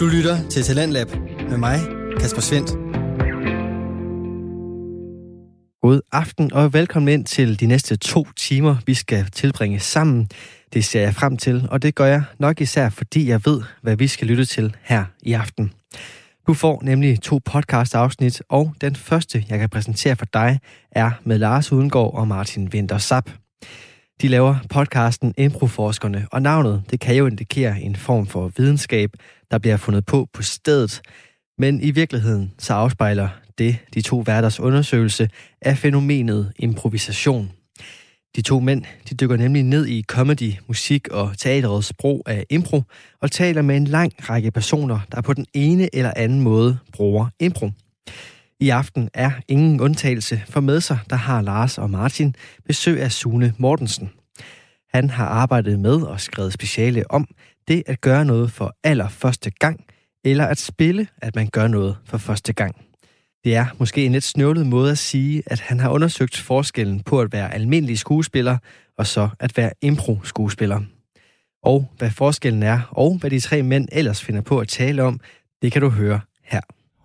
Du lytter til Talentlab med mig, Kasper Svendt. God aften og velkommen ind til de næste to timer, vi skal tilbringe sammen. Det ser jeg frem til, og det gør jeg nok især, fordi jeg ved, hvad vi skal lytte til her i aften. Du får nemlig to podcast-afsnit, og den første, jeg kan præsentere for dig, er med Lars Udengård og Martin Winter Sap. De laver podcasten Improforskerne, og navnet det kan jo indikere en form for videnskab, der bliver fundet på på stedet. Men i virkeligheden så afspejler det de to værters undersøgelse af fænomenet improvisation. De to mænd de dykker nemlig ned i comedy, musik og teaterets brug af impro, og taler med en lang række personer, der på den ene eller anden måde bruger impro. I aften er ingen undtagelse, for med sig der har Lars og Martin besøg af Sune Mortensen. Han har arbejdet med og skrevet speciale om det at gøre noget for allerførste gang, eller at spille, at man gør noget for første gang. Det er måske en lidt snøvlet måde at sige, at han har undersøgt forskellen på at være almindelig skuespiller og så at være impro-skuespiller. Og hvad forskellen er, og hvad de tre mænd ellers finder på at tale om, det kan du høre her.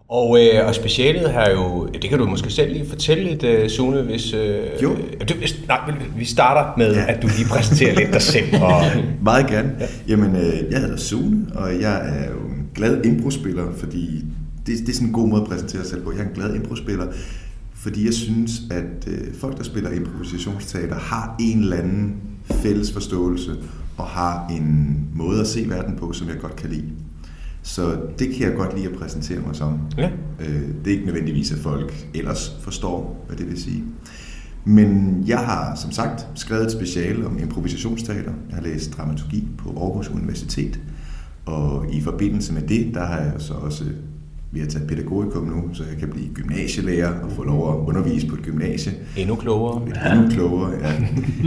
Og, øh, og specialet her jo, det kan du måske selv lige fortælle lidt, øh, Sune, hvis... Øh, jo. Du, hvis, nej, vi starter med, ja. at du lige præsenterer lidt dig selv. Og, Meget gerne. Ja. Jamen, øh, jeg hedder Sune, og jeg er jo en glad improspiller, fordi det, det er sådan en god måde at præsentere sig selv på. Jeg er en glad improspiller, fordi jeg synes, at øh, folk, der spiller improvisationsteater, har en eller anden fælles forståelse og har en måde at se verden på, som jeg godt kan lide. Så det kan jeg godt lide at præsentere mig som. Ja. Øh, det er ikke nødvendigvis, at folk ellers forstår, hvad det vil sige. Men jeg har som sagt skrevet et speciale om improvisationsteater. Jeg har læst dramaturgi på Aarhus Universitet. Og i forbindelse med det, der har jeg så også ved at tage pædagogikum nu, så jeg kan blive gymnasielærer og få lov at undervise på et gymnasie. Endnu klogere. Endnu klogere, ja.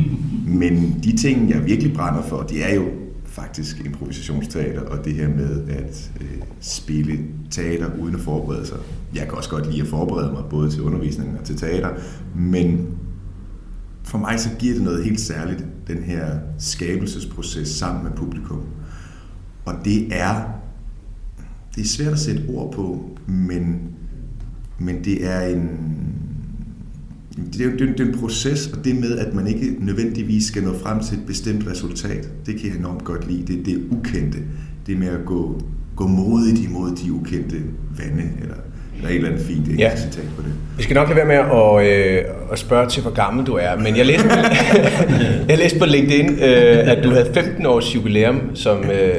Men de ting, jeg virkelig brænder for, de er jo faktisk improvisationsteater, og det her med at øh, spille teater uden at forberede sig. Jeg kan også godt lide at forberede mig, både til undervisningen og til teater, men for mig så giver det noget helt særligt, den her skabelsesproces sammen med publikum. Og det er, det er svært at sætte ord på, men, men det er en, det er, det, er, en proces, og det med, at man ikke nødvendigvis skal nå frem til et bestemt resultat, det kan jeg enormt godt lide. Det, det er ukendte. Det er med at gå, gå modigt imod de ukendte vande, eller, eller et eller andet fint ja. citat på det. Vi skal nok lade være med at, øh, at spørge til, hvor gammel du er, men jeg læste, jeg læste på LinkedIn, øh, at du havde 15 års jubilæum som, øh,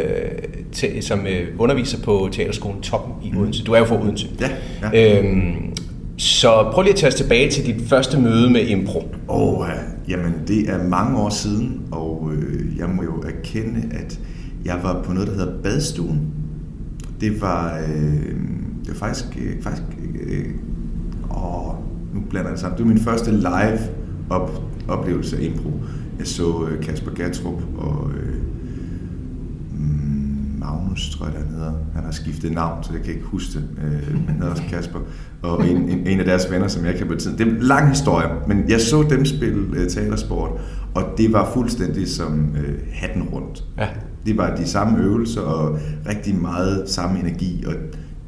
te, som øh, underviser på Teaterskolen Toppen i Odense. Du er jo fra Odense. Ja. ja. Øhm, så prøv lige at tage os tilbage til dit første møde med impro. Åh, øh, oh, jamen det er mange år siden, og øh, jeg må jo erkende, at jeg var på noget, der hedder Badstuen. Det var, øh, det var faktisk, øh, faktisk øh, åh, nu blander jeg det sammen. Det var min første live op, oplevelse af impro. Jeg så øh, Kasper Gatrup og øh, Magnus, tror jeg, han hedder. Han har skiftet navn, så jeg kan ikke huske det. Øh, han hedder også Kasper. Og en, en, en af deres venner, som jeg kan på tiden. Det er en lang historie, men jeg så dem spille uh, teatersport, og det var fuldstændig som uh, hatten rundt. Ja. Det var de samme øvelser og rigtig meget samme energi, og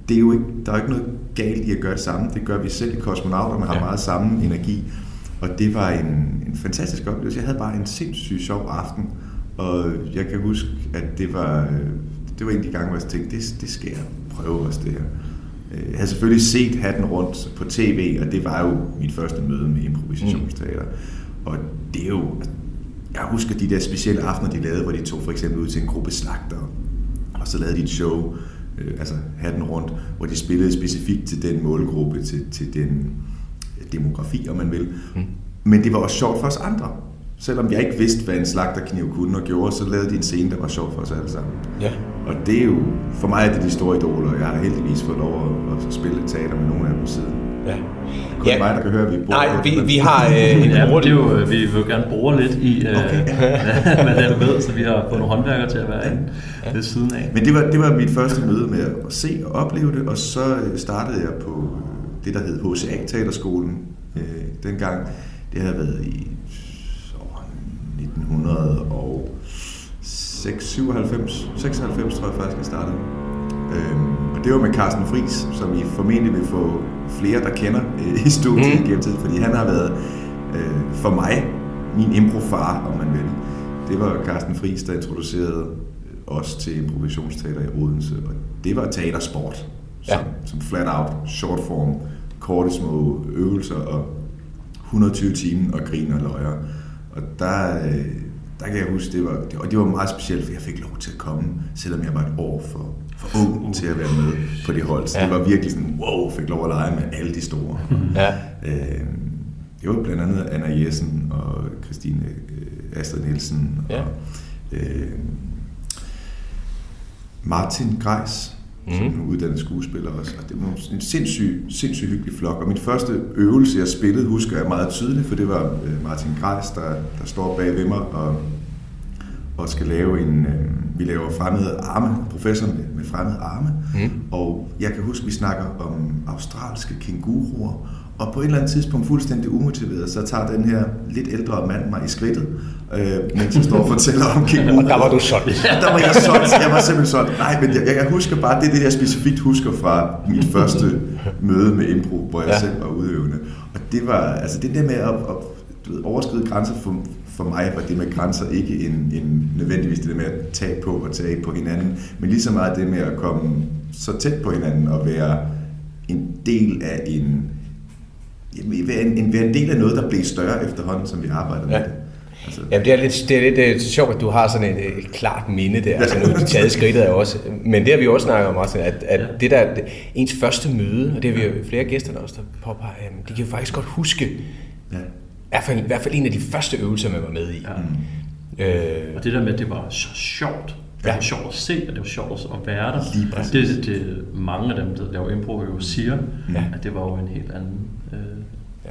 det er jo ikke, der er ikke noget galt i at gøre det samme. Det gør vi selv i kosmonauter, man har ja. meget samme energi. Og det var en, en fantastisk oplevelse. Jeg havde bare en sindssygt sjov aften, og jeg kan huske, at det var det var en af de gange, hvor jeg tænkte, det, det skal jeg prøve også det her. Øh, jeg havde selvfølgelig set Hatten rundt på tv, og det var jo mit første møde med improvisationsteater. Mm. Og det er jo... Jeg husker de der specielle aftener, de lavede, hvor de tog for eksempel ud til en gruppe slagter, og så lavede de et show, øh, altså Hatten rundt, hvor de spillede specifikt til den målgruppe, til, til den demografi, om man vil. Mm. Men det var også sjovt for os andre. Selvom jeg ikke vidste, hvad en slagterkniv kunne og gjorde, så lavede de en scene, der var sjov for os alle sammen. Ja. Og det er jo, for mig er det de store idoler, og jeg har heldigvis fået lov at, at spille teater med nogle af dem siden. Ja. Kun ja. mig, der kan høre, at vi bor Nej, vi, vi har øh, en ja, det er jo, vi vil gerne bore lidt i, øh, okay. hvad det er, du ved, så vi har fået nogle håndværkere til at være inde ja. ved siden af. Men det var, det var mit første møde med at se og opleve det, og så startede jeg på det, der hed HCA Teaterskolen øh, dengang. Det havde været i 1996, 96 tror jeg faktisk, jeg startede. Øhm, og det var med Carsten Fris, som I formentlig vil få flere, der kender øh, i studiet mm. gennem tiden, fordi han har været øh, for mig min improfar, om man vil. Det var Carsten Fris, der introducerede os til improvisationsteater i Odense, og det var teatersport, som, ja. som flat out, short form, korte små øvelser og 120 timer og grin og løjer. Og der, øh, der kan jeg huske, det var, og det var meget specielt, for jeg fik lov til at komme, selvom jeg var et år for, for ung til at være med på det hold. Så ja. det var virkelig sådan, wow, fik lov at lege med alle de store. Ja. Øh, det var blandt andet Anna Jessen og Christine øh, Astrid Nielsen og ja. øh, Martin Greis, mm. som er uddannet skuespiller også. Og det var en sindssyg, sindssyg hyggelig flok. Og min første øvelse, jeg spillede, husker jeg meget tydeligt, for det var øh, Martin Greis, der, der står bag ved mig og, og skal lave en... Øh, vi laver fremmede arme, professor med, med fremmede arme. Mm. Og jeg kan huske, vi snakker om australske kænguruer, og på et eller andet tidspunkt, fuldstændig umotiveret, så tager den her lidt ældre mand mig i skridtet, øh, mens jeg står og fortæller om kænguru. Og der var du solgt. Ja, der var jeg solgt. Jeg var simpelthen solgt. Nej, men jeg, jeg husker bare, det er det, jeg specifikt husker fra mit første møde med impro, hvor jeg ja. selv var udøvende. Og det var, altså det der med at, at du ved, overskride grænser for, for mig var det med grænser ikke en, en nødvendigvis det med at tage på og tage på hinanden, men lige så meget det med at komme så tæt på hinanden og være en del af en være en, være en del af noget, der bliver større efterhånden, som vi arbejder ja. med det. Altså. Jamen, det er lidt, det er lidt det er sjovt, at du har sådan et, et klart minde der. Altså, nu har taget skridtet af også. Men det har vi også snakket om, Martin, at, at det der, det, ens første møde, og det har vi jo flere gæster, der også der påpeger, de kan jo faktisk godt huske, ja. i, hvert fald, i hvert fald en af de første øvelser, man var med i. Ja. Øh, og det der med, at det var så sjovt, det var ja. sjovt at se, og det var sjovt at være der. Lige det, det, mange af dem, der laver impro, jo siger, ja. at det var jo en helt anden øh, ja.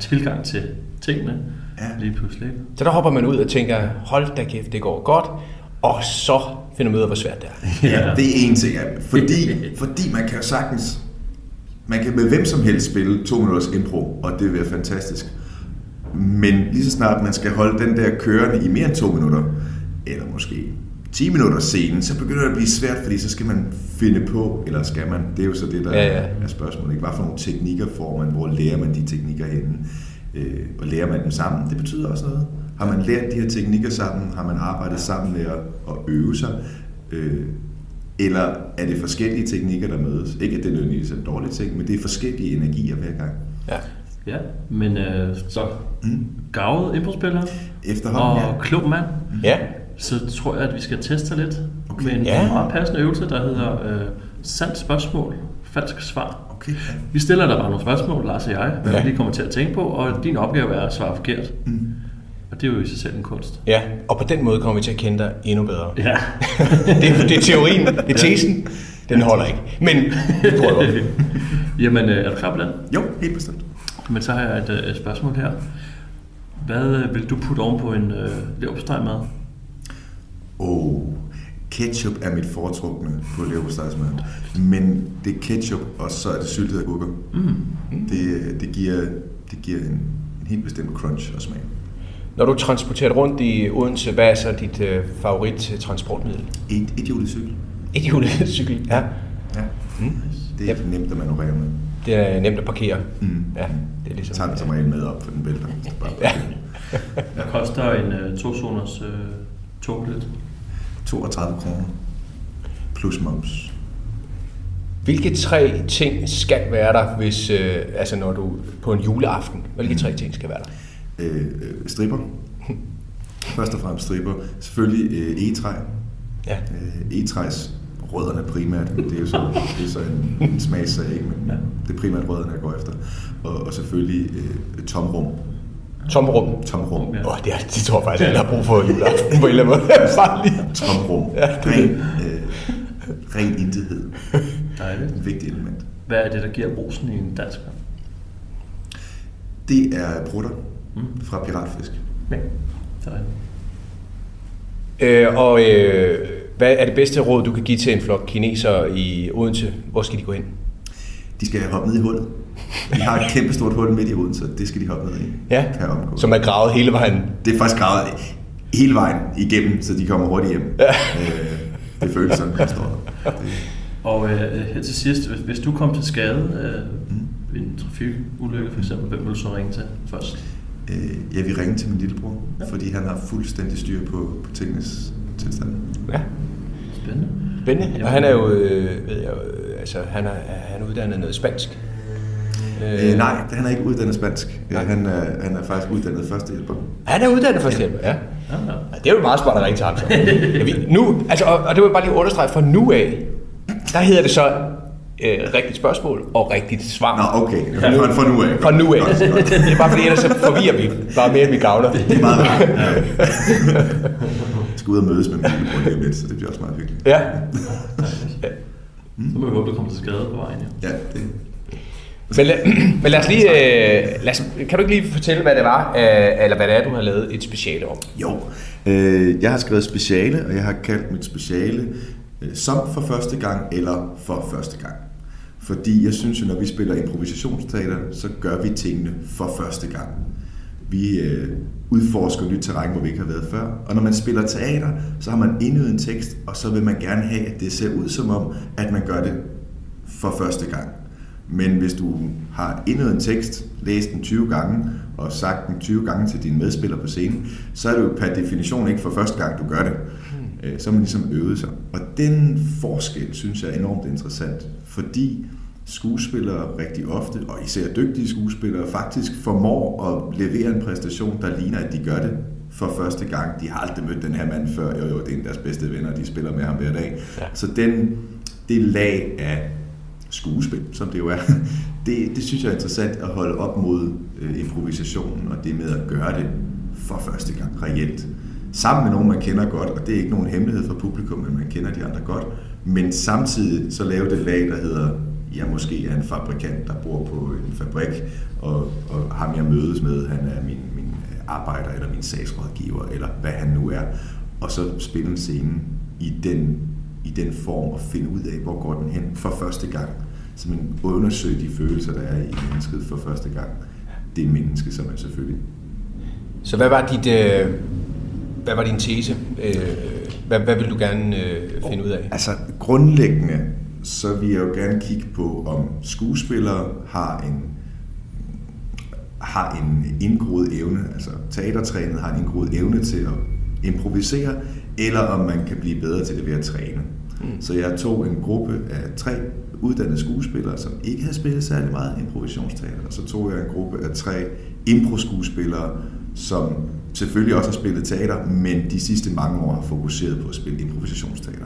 Tilgang til tingene ja. lige pludselig. Så der hopper man ud og tænker, hold da kæft, det går godt, og så finder man ud af, hvor svært det er. Ja, det er en ting. Fordi, fordi man kan sagtens, man kan med hvem som helst spille to minutters impro, og det vil være fantastisk. Men lige så snart man skal holde den der kørende i mere end to minutter, eller måske 10 minutter scenen, så begynder det at blive svært, fordi så skal man finde på, eller skal man, det er jo så det, der ja, ja. er spørgsmålet. Ikke? Hvad for nogle teknikker får man, hvor lærer man de teknikker henne, øh, og lærer man dem sammen, det betyder også noget. Har man lært de her teknikker sammen, har man arbejdet sammen med at, at øve sig, øh, eller er det forskellige teknikker, der mødes? Ikke at det nødvendigvis er en dårlig ting, men det er forskellige energier hver gang. Ja. Ja, men øh, så mm. gavet indbrudsspiller Efterhånden, og ja. klog mand. Ja så tror jeg, at vi skal teste lidt okay. med en ja. meget passende øvelse, der hedder øh, sandt spørgsmål, falsk svar. Okay. Vi stiller dig bare nogle spørgsmål, Lars og jeg, hvad ja. vi lige kommer til at tænke på, og din opgave er at svare forkert. Mm. Og det er jo i sig selv en kunst. Ja, og på den måde kommer vi til at kende dig endnu bedre. Ja. det, er, det er teorien, det er tesen. Den holder ikke. Men vi prøver. Jamen, øh, er du klar på den? Jo, helt bestemt. Men så har jeg et, øh, et spørgsmål her. Hvad øh, vil du putte oven på en øh, leverpostej mad? Oh, ketchup er mit foretrukne på leverpostejsmaden. Men det er ketchup, og så er det syltede agurker. Mm. Mm. Det, det, giver, det giver en, en helt bestemt crunch og smag. Når du transporterer rundt i Odense, hvad er så dit øh, favorit transportmiddel? Et, et hjulet cykel. Et hjulet cykel, ja. ja. Mm. Det er yep. nemt at manøvrere med. Det er nemt at parkere. Mm. Ja, det er ligesom, Tager den som regel med op, for den vælter. ja. Hvad koster en uh, to-zoners uh, toglet? 32 kroner plus moms. Hvilke tre ting skal være der, hvis, øh, altså når du på en juleaften, hvilke tre ting skal være der? Øh, øh stripper. Først og fremmest stripper. Selvfølgelig øh, egetræ. Ja. Øh, egetræs rødderne primært. Det er jo så, det er så en, en smagssag, men ja. det er primært rødderne, jeg går efter. Og, og selvfølgelig øh, tomrum. Tomrum. Tomrum. Ja. Oh, det, er, det tror jeg faktisk, alle har brug for juleaften på en eller anden måde. Tomrum. Ja. Ren, øh, ren intethed. Dejligt. Et vigtigt element. Hvad er det, der giver rosen i en dansk vand? Det er brutter mm. fra piratfisk. Ja, det er øh, Og øh, hvad er det bedste råd, du kan give til en flok kineser i Odense? Hvor skal de gå ind? De skal hoppe ned i hullet. Vi har et kæmpe stort hul midt i Odense, så det skal de hoppe ned i. Ja, som er gravet hele vejen. Det er faktisk gravet hele vejen igennem, så de kommer hurtigt hjem. Ja. Øh, det føles sådan, det står Og øh, her til sidst, hvis, hvis du kom til skade øh, mm. ved en trafikulykke for eksempel, hvem vil du så ringe til først? Øh, jeg vil ringe til min lillebror, ja. fordi han har fuldstændig styr på, på tingenes tilstand. Ja. Spændende. Spændende. Og han er jo, øh, ved jeg, øh, altså han er, han er uddannet noget spansk. Øh, nej, han er ikke uddannet spansk. Nej. Han, er, han er faktisk uddannet førstehjælper. Han er uddannet førstehjælper, ja. ja. ja. Det er jo meget smart at ringe til ham så. ja, vi, nu, altså, og, og det vil jeg bare lige understrege, fra nu af, der hedder det så øh, rigtigt spørgsmål og rigtigt svar. Nå, okay. Ja. For, for nu af. For nu af. det er bare fordi, ellers så forvirrer vi bare mere, end vi gavner. Det er meget rart. Jeg skal ud og mødes med min lillebror lige lidt, så det bliver også meget hyggeligt. Ja. ja. Så må vi håbe, du kommer til skade på vejen. Ja, ja det, men, men lad os lige, øh, lad os, kan du ikke lige fortælle, hvad det var, øh, eller hvad det er, du har lavet et speciale om? Jo, øh, jeg har skrevet speciale, og jeg har kaldt mit speciale øh, som for første gang eller for første gang. Fordi jeg synes jo, når vi spiller improvisationsteater, så gør vi tingene for første gang. Vi øh, udforsker nyt terræn, hvor vi ikke har været før. Og når man spiller teater, så har man endnu en tekst, og så vil man gerne have, at det ser ud som om, at man gør det for første gang. Men hvis du har endnu en tekst, læst den 20 gange og sagt den 20 gange til dine medspillere på scenen, så er det jo per definition ikke for første gang, du gør det. Hmm. Så har man ligesom øvet sig. Og den forskel synes jeg er enormt interessant, fordi skuespillere rigtig ofte, og især dygtige skuespillere, faktisk formår at levere en præstation, der ligner, at de gør det for første gang. De har aldrig mødt den her mand før. Jo, jo, det er en af deres bedste venner, de spiller med ham hver dag. Ja. Så den, det lag af skuespil, som det jo er, det, det synes jeg er interessant at holde op mod øh, improvisationen og det med at gøre det for første gang reelt. Sammen med nogen, man kender godt, og det er ikke nogen hemmelighed for publikum, men man kender de andre godt, men samtidig så lave det lag, der hedder, jeg måske er en fabrikant, der bor på en fabrik, og, og ham jeg mødes med, han er min, min arbejder, eller min sagsrådgiver, eller hvad han nu er, og så spille en scene i den i den form og finde ud af, hvor går den hen for første gang. Så man undersøger de følelser, der er i mennesket for første gang. Det er menneske, som er selvfølgelig. Så hvad var, dit, øh, hvad var din tese? Øh, hvad, hvad vil du gerne øh, finde ud af? Altså grundlæggende, så vil jeg jo gerne kigge på, om skuespillere har en har en indgroet evne, altså teatertrænet har en indgroet evne til at improvisere, eller om man kan blive bedre til det ved at træne. Mm. Så jeg tog en gruppe af tre uddannede skuespillere, som ikke havde spillet særlig meget improvisationsteater, og så tog jeg en gruppe af tre impro-skuespillere, som selvfølgelig også har spillet teater, men de sidste mange år har fokuseret på at spille improvisationsteater.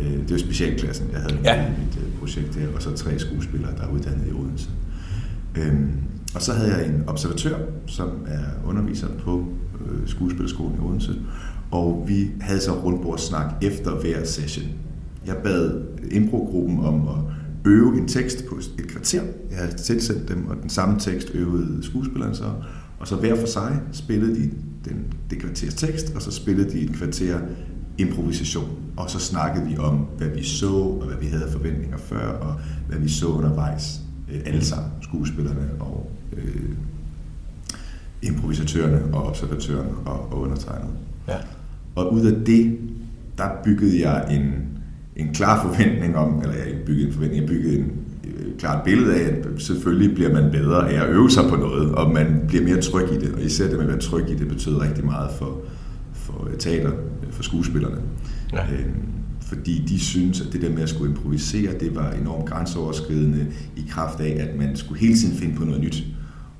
Øh, det var specialklassen, jeg havde ja. mit øh, projekt der, og så tre skuespillere, der er uddannet i Odense. Øhm, og så havde jeg en observatør, som er underviser på øh, skuespillerskolen i Odense, og vi havde så rundbordssnak efter hver session. Jeg bad improgruppen om at øve en tekst på et kvarter. Jeg havde tilsendt dem, og den samme tekst øvede skuespilleren så. Og så hver for sig spillede de den, det kvarters tekst, og så spillede de et kvarter improvisation. Og så snakkede vi om, hvad vi så, og hvad vi havde forventninger før, og hvad vi så undervejs. Øh, alle sammen, skuespillerne og øh, improvisatørerne og observatørerne og, og undertegnede. Ja. Og ud af det, der byggede jeg en, en klar forventning om, eller jeg byggede en forventning, jeg byggede en øh, klart billede af, at selvfølgelig bliver man bedre af at øve sig på noget, og man bliver mere tryg i det. Og især det med at være tryg i det, betyder rigtig meget for, for teater, for skuespillerne. Ja. Øhm, fordi de synes, at det der med at skulle improvisere, det var enormt grænseoverskridende i kraft af, at man skulle hele tiden finde på noget nyt.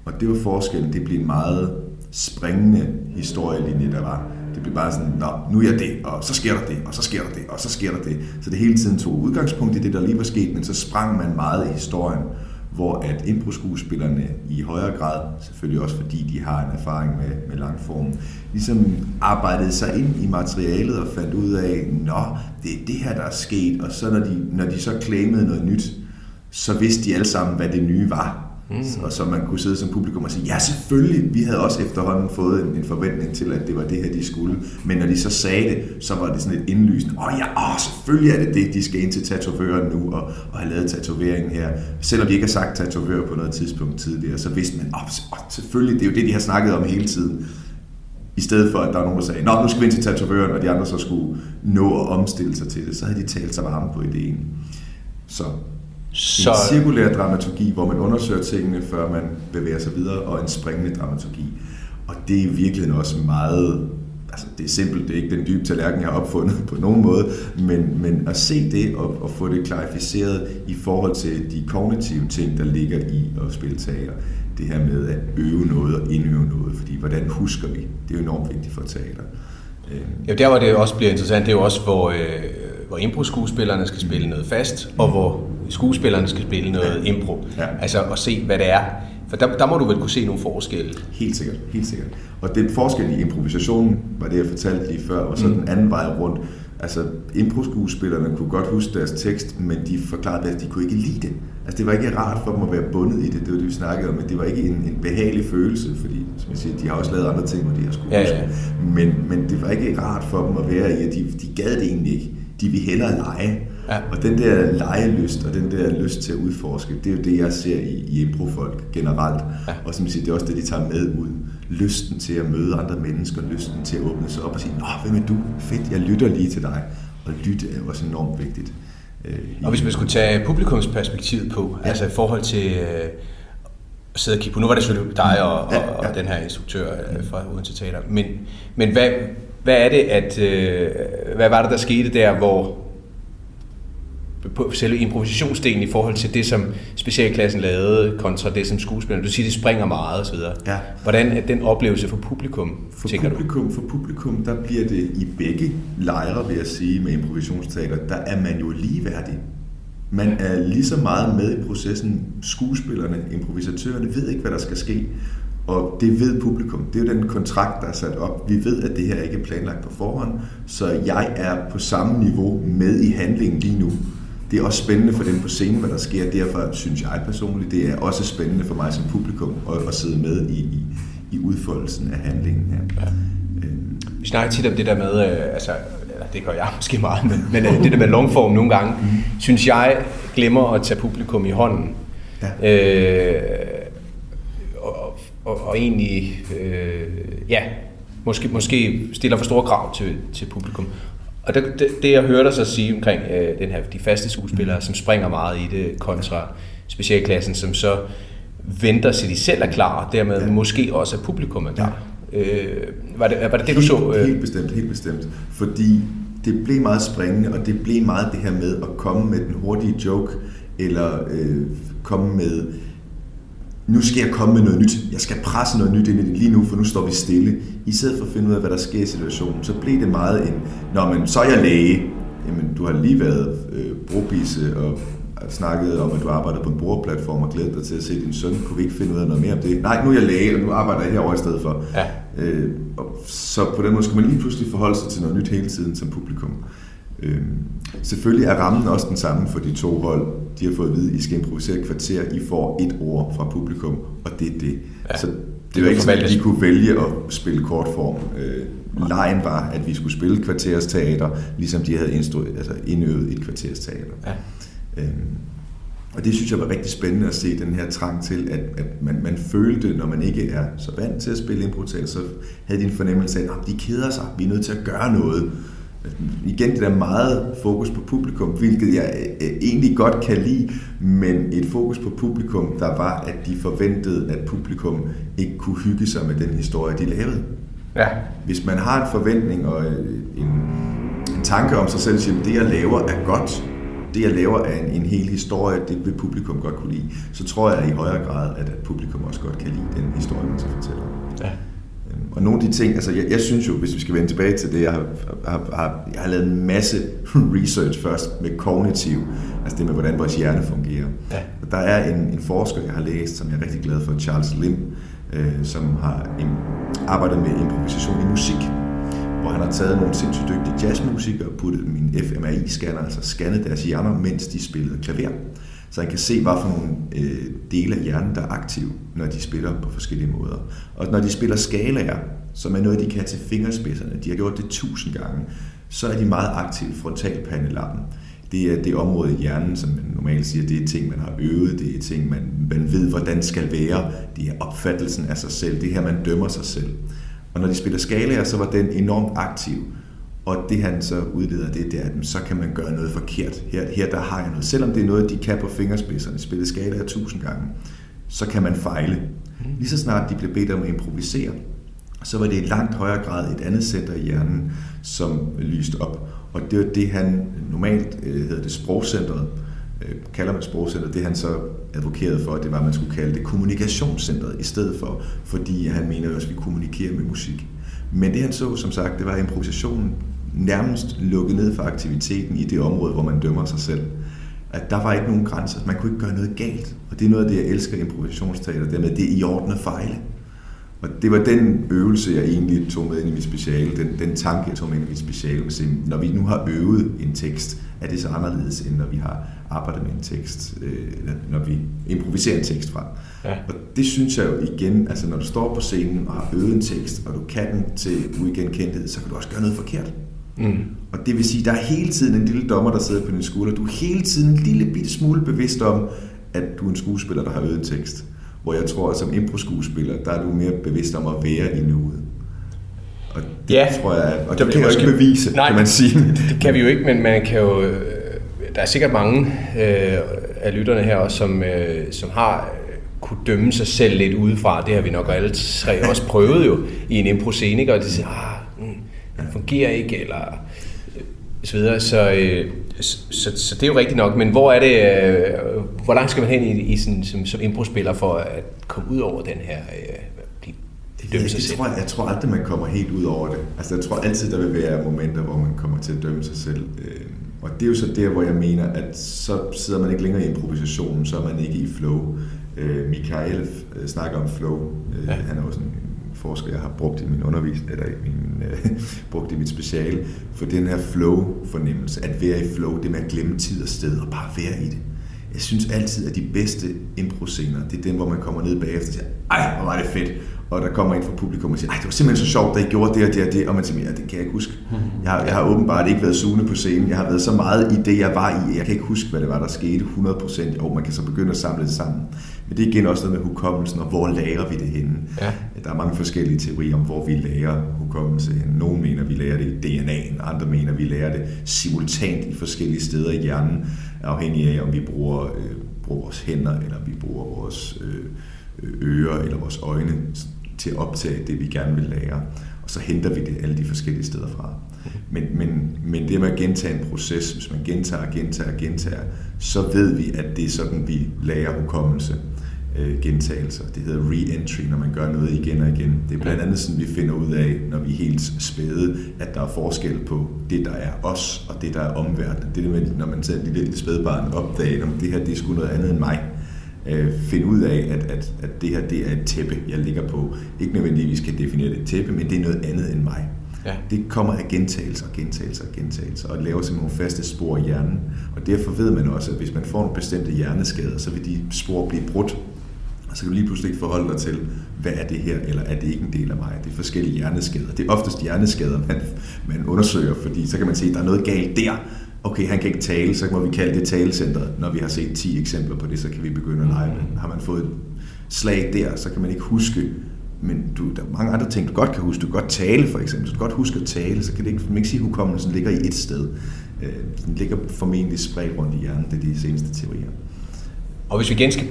Og det var forskellen, det blev en meget springende historielinje, der var. Det blev bare sådan, Nå, nu er jeg det, og så sker der det, og så sker der det, og så sker der det. Så det hele tiden tog udgangspunkt i det, der lige var sket, men så sprang man meget i historien, hvor at improskuespillerne i højere grad, selvfølgelig også fordi de har en erfaring med, med langformen, ligesom arbejdede sig ind i materialet og fandt ud af, nå, det er det her, der er sket, og så når de, når de så claimede noget nyt, så vidste de alle sammen, hvad det nye var. Mm. Og så man kunne sidde som publikum og sige, ja selvfølgelig, vi havde også efterhånden fået en, en forventning til, at det var det her, de skulle. Men når de så sagde det, så var det sådan et indlysende, åh oh, ja, åh, selvfølgelig er det det, de skal ind til tatovøren nu og, og have lavet tatoveringen her. Selvom de ikke har sagt tatovør på noget tidspunkt tidligere, så vidste man, åh, oh, selvfølgelig, det er jo det, de har snakket om hele tiden. I stedet for, at der var nogen, der sagde, nå, nu skal vi ind til tatovøren, og de andre så skulle nå at omstille sig til det, så havde de talt sig varme på ideen. Så, så en cirkulær dramaturgi, hvor man undersøger tingene, før man bevæger sig videre, og en springende dramaturgi. Og det er virkelig også meget altså det er simpelt, det er ikke den dybe tallerken, jeg har opfundet på nogen måde, men, men at se det og, og få det klarificeret i forhold til de kognitive ting, der ligger i at spille teater. Det her med at øve noget og indøve noget, fordi hvordan husker vi? Det er jo enormt vigtigt for teater. Ja, der hvor det også bliver interessant, det er jo også, hvor, øh, hvor impro-skuespillerne skal spille noget fast, og hvor skuespillerne skal spille noget ja. impro. Ja. Altså at se, hvad det er, for der, der må du vel kunne se nogle forskelle? Helt sikkert, helt sikkert. Og den forskel i improvisationen, var det jeg fortalte lige før, og så mm. den anden vej rundt. Altså, impro-skuespillerne kunne godt huske deres tekst, men de forklarede, at de kunne ikke lide det. Altså, det var ikke rart for dem at være bundet i det, det var det, vi snakkede om, men det var ikke en, en behagelig følelse, fordi, som jeg siger, de har også lavet andre ting, hvor de har skulle ja, ja. Men, men det var ikke rart for dem at være i, at de, de gad det egentlig ikke. De ville hellere lege. Ja. Og den der legelyst og den der lyst til at udforske, det er jo det, jeg ser i, i improfolk generelt. Ja. Og som jeg siger, det er også det, de tager med ud. Lysten til at møde andre mennesker, lysten til at åbne sig op og sige, Nå, hvem er du? Fedt, jeg lytter lige til dig. Og lytte er også enormt vigtigt. Øh, og hvis man skulle tage publikumsperspektivet på, ja. altså i forhold til øh, at sidde og kigge på, nu var det selvfølgelig dig og, og, ja, ja. og den her instruktør øh, fra Odense Teater, men, men hvad, hvad er det, at, øh, hvad var det, der skete der, hvor på selve improvisationsdelen i forhold til det, som specialklassen lavede, kontra det, som skuespillerne. Du siger, det springer meget osv. Ja. Hvordan er den oplevelse for publikum, for tænker publikum, du? For publikum, der bliver det i begge lejre, vil jeg sige, med improvisationsteater, der er man jo ligeværdig. Man er lige så meget med i processen. Skuespillerne, improvisatørerne ved ikke, hvad der skal ske. Og det ved publikum. Det er jo den kontrakt, der er sat op. Vi ved, at det her ikke er planlagt på forhånd, så jeg er på samme niveau med i handlingen lige nu det er også spændende for dem på scenen, hvad der sker. Derfor synes jeg personligt, det er også spændende for mig som publikum at, at sidde med i, i, i udfoldelsen af handlingen her. Ja. Øhm. Vi snakker tit om det der med, øh, altså, det gør jeg måske meget, men, men øh, det der med longform nogle gange, mm. synes jeg glemmer at tage publikum i hånden. Ja. Øh, og, og, egentlig, øh, ja, måske, måske stiller for store krav til, til publikum. Og det, det, det jeg hørte dig så sige omkring øh, den her, de faste skuespillere, som springer meget i det, kontra specialklassen, som så venter til de selv er klar, og dermed ja. måske også at publikum er klar. Ja. Øh, var, det, var det det, du helt, så? Øh? Helt bestemt, helt bestemt. Fordi det blev meget springende, og det blev meget det her med at komme med den hurtige joke, eller øh, komme med nu skal jeg komme med noget nyt. Jeg skal presse noget nyt ind i det lige nu, for nu står vi stille. I stedet for at finde ud af, hvad der sker i situationen, så blev det meget en, Nå, men så er jeg læge. Jamen, du har lige været øh, brobise og snakket om, at du arbejder på en brugerplatform og glæder dig til at se din søn. Kunne vi ikke finde ud af noget mere om det? Nej, nu er jeg læge, og nu arbejder jeg herovre i stedet for. Ja. Øh, og så på den måde skal man lige pludselig forholde sig til noget nyt hele tiden som publikum. Øh, selvfølgelig er rammen også den samme for de to hold. De har fået at vide, at I skal improvisere et kvarter. I får et ord fra publikum, og det er det. Ja, så det var ikke sådan, at de kunne vælge at spille kortform. Øh, lejen var, at vi skulle spille kvarters teater, ligesom de havde instru- altså indøvet et kvarters teater. Ja. Øh, og det synes jeg var rigtig spændende at se, den her trang til, at, at man, man følte, når man ikke er så vant til at spille impro så havde de en fornemmelse af, at de keder sig, vi er nødt til at gøre noget igen det der meget fokus på publikum, hvilket jeg øh, egentlig godt kan lide, men et fokus på publikum, der var, at de forventede, at publikum ikke kunne hygge sig med den historie, de lavede. Ja. Hvis man har en forventning og øh, en, en tanke om sig selv, at det jeg laver er godt, det jeg laver er en, en hel historie, det vil publikum godt kunne lide, så tror jeg i højere grad, at, at publikum også godt kan lide den historie, man så fortæller. Ja. Og nogle af de ting, altså jeg, jeg synes jo, hvis vi skal vende tilbage til det, jeg har, har, har, jeg har lavet en masse research først med kognitiv, altså det med, hvordan vores hjerne fungerer. Ja. Og der er en, en forsker, jeg har læst, som jeg er rigtig glad for, Charles Lim, øh, som har en, arbejdet med improvisation i musik, hvor han har taget nogle sindssygt dygtige jazzmusikere og puttet i en fMRI-scanner, altså scannet deres hjerner, mens de spillede klaver. Så han kan se, hvad for nogle øh, dele af hjernen, der er aktive, når de spiller på forskellige måder. Og når de spiller skalaer, som er noget, de kan til fingerspidserne, de har gjort det tusind gange, så er de meget aktive frontalpandelappen. Det er det område i hjernen, som man normalt siger, det er ting, man har øvet, det er ting, man, man ved, hvordan skal være, det er opfattelsen af sig selv, det her, man dømmer sig selv. Og når de spiller skalaer, så var den enormt aktiv. Og det han så udleder, det, det er, at så kan man gøre noget forkert. Her, her der har jeg noget. Selvom det er noget, de kan på fingerspidserne, spillet skala tusind gange, så kan man fejle. Lige så snart de bliver bedt om at improvisere, så var det i langt højere grad et andet center i hjernen, som lyste op. Og det var det, han normalt øh, hedder det sprogcentret, øh, kalder man sprogcentret, det han så advokerede for, det var, at man skulle kalde det kommunikationscentret i stedet for, fordi han mener også, at vi kommunikerer med musik. Men det han så, som sagt, det var improvisationen nærmest lukket ned for aktiviteten i det område, hvor man dømmer sig selv. At der var ikke nogen grænser. Man kunne ikke gøre noget galt. Og det er noget af det, jeg elsker i improvisationsteater, det med, det er i orden at fejle. Og det var den øvelse, jeg egentlig tog med ind i mit speciale, den, den tanke, jeg tog med ind i mit speciale, at sige, når vi nu har øvet en tekst, er det så anderledes, end når vi har arbejdet med en tekst, øh, når vi improviserer en tekst fra. Ja. Og det synes jeg jo igen, altså når du står på scenen og har øvet en tekst, og du kan den til uigenkendelighed, så kan du også gøre noget forkert. Mm. Og det vil sige, der er hele tiden en lille dommer, der sidder på din skulder. Du er hele tiden en lille bitte smule bevidst om, at du er en skuespiller, der har øvet en tekst. Hvor jeg tror, at som impro-skuespiller, der er du mere bevidst om at være i nuet. Og det ja, tror jeg, og det, det kan man jo ikke bevise, nej, kan man sige. Det kan vi jo ikke, men man kan jo, øh, der er sikkert mange øh, af lytterne her også, som, øh, som har kunne dømme sig selv lidt udefra. Det har vi nok alle tre også prøvet jo i en impro-scene, og de siger, ah, fungerer ikke, eller så videre. Så, øh, så, så, det er jo rigtigt nok, men hvor er det, øh, hvor langt skal man hen i, i sådan, som, som impro-spiller for at komme ud over den her, øh, dømme sig selv? Tror, jeg, jeg tror aldrig, man kommer helt ud over det. Altså, jeg tror altid, der vil være momenter, hvor man kommer til at dømme sig selv. Øh, og det er jo så der, hvor jeg mener, at så sidder man ikke længere i improvisationen, så er man ikke i flow. Øh, Michael øh, snakker om flow. Øh, ja. Han er også en forsker, jeg har brugt i min undervisning, eller i min, øh, brugt i mit speciale, for den her flow-fornemmelse, at være i flow, det med at glemme tid og sted og bare være i det. Jeg synes altid, at de bedste impro-scener, det er dem, hvor man kommer ned bagefter og siger, ej, hvor var det fedt og der kommer en fra publikum og siger, ej, det var simpelthen så sjovt, da I gjorde det og det og det, og man siger, ja, det kan jeg ikke huske. Jeg har, jeg har åbenbart ikke været sugende på scenen, jeg har været så meget i det, jeg var i, jeg kan ikke huske, hvad det var, der skete 100%, og man kan så begynde at samle det sammen. Men det er igen også noget med hukommelsen, og hvor lærer vi det henne? Ja. Der er mange forskellige teorier om, hvor vi lærer hukommelse henne. Nogle mener, vi lærer det i DNA'en, andre mener, vi lærer det simultant i forskellige steder i hjernen, afhængig af, om vi bruger, øh, bruger vores hænder, eller vi bruger vores øh, ører eller vores øjne til at optage det, vi gerne vil lære. Og så henter vi det alle de forskellige steder fra. Men, men, men det med at gentage en proces, hvis man gentager, gentager, gentager, så ved vi, at det er sådan, vi lærer hukommelse øh, gentagelser. Det hedder re-entry, når man gør noget igen og igen. Det er blandt andet sådan, vi finder ud af, når vi er helt spæde, at der er forskel på det, der er os, og det, der er omverdenen. Det er det med, når man ser et lille spædebarn opdager, at det her det er sgu noget andet end mig øh, finde ud af, at, at, at det her det er et tæppe, jeg ligger på. Ikke nødvendigvis kan definere det et tæppe, men det er noget andet end mig. Ja. Det kommer af gentagelser, gentagelser, gentagelser, og laver simpelthen nogle faste spor i hjernen. Og derfor ved man også, at hvis man får nogle bestemte hjerneskader, så vil de spor blive brudt. Så kan du lige pludselig ikke forholde dig til, hvad er det her, eller er det ikke en del af mig? Det er forskellige hjerneskader. Det er oftest hjerneskader, man, man undersøger, fordi så kan man se, at der er noget galt der, okay, han kan ikke tale, så må vi kalde det talecenteret. Når vi har set 10 eksempler på det, så kan vi begynde at lege med Har man fået et slag der, så kan man ikke huske, men du, der er mange andre ting, du godt kan huske. Du kan godt tale, for eksempel. Så du kan godt huske at tale, så kan det ikke, man ikke sige, at hukommelsen ligger i et sted. Øh, den ligger formentlig spredt rundt i hjernen. Det er de seneste teorier. Og hvis vi igen skal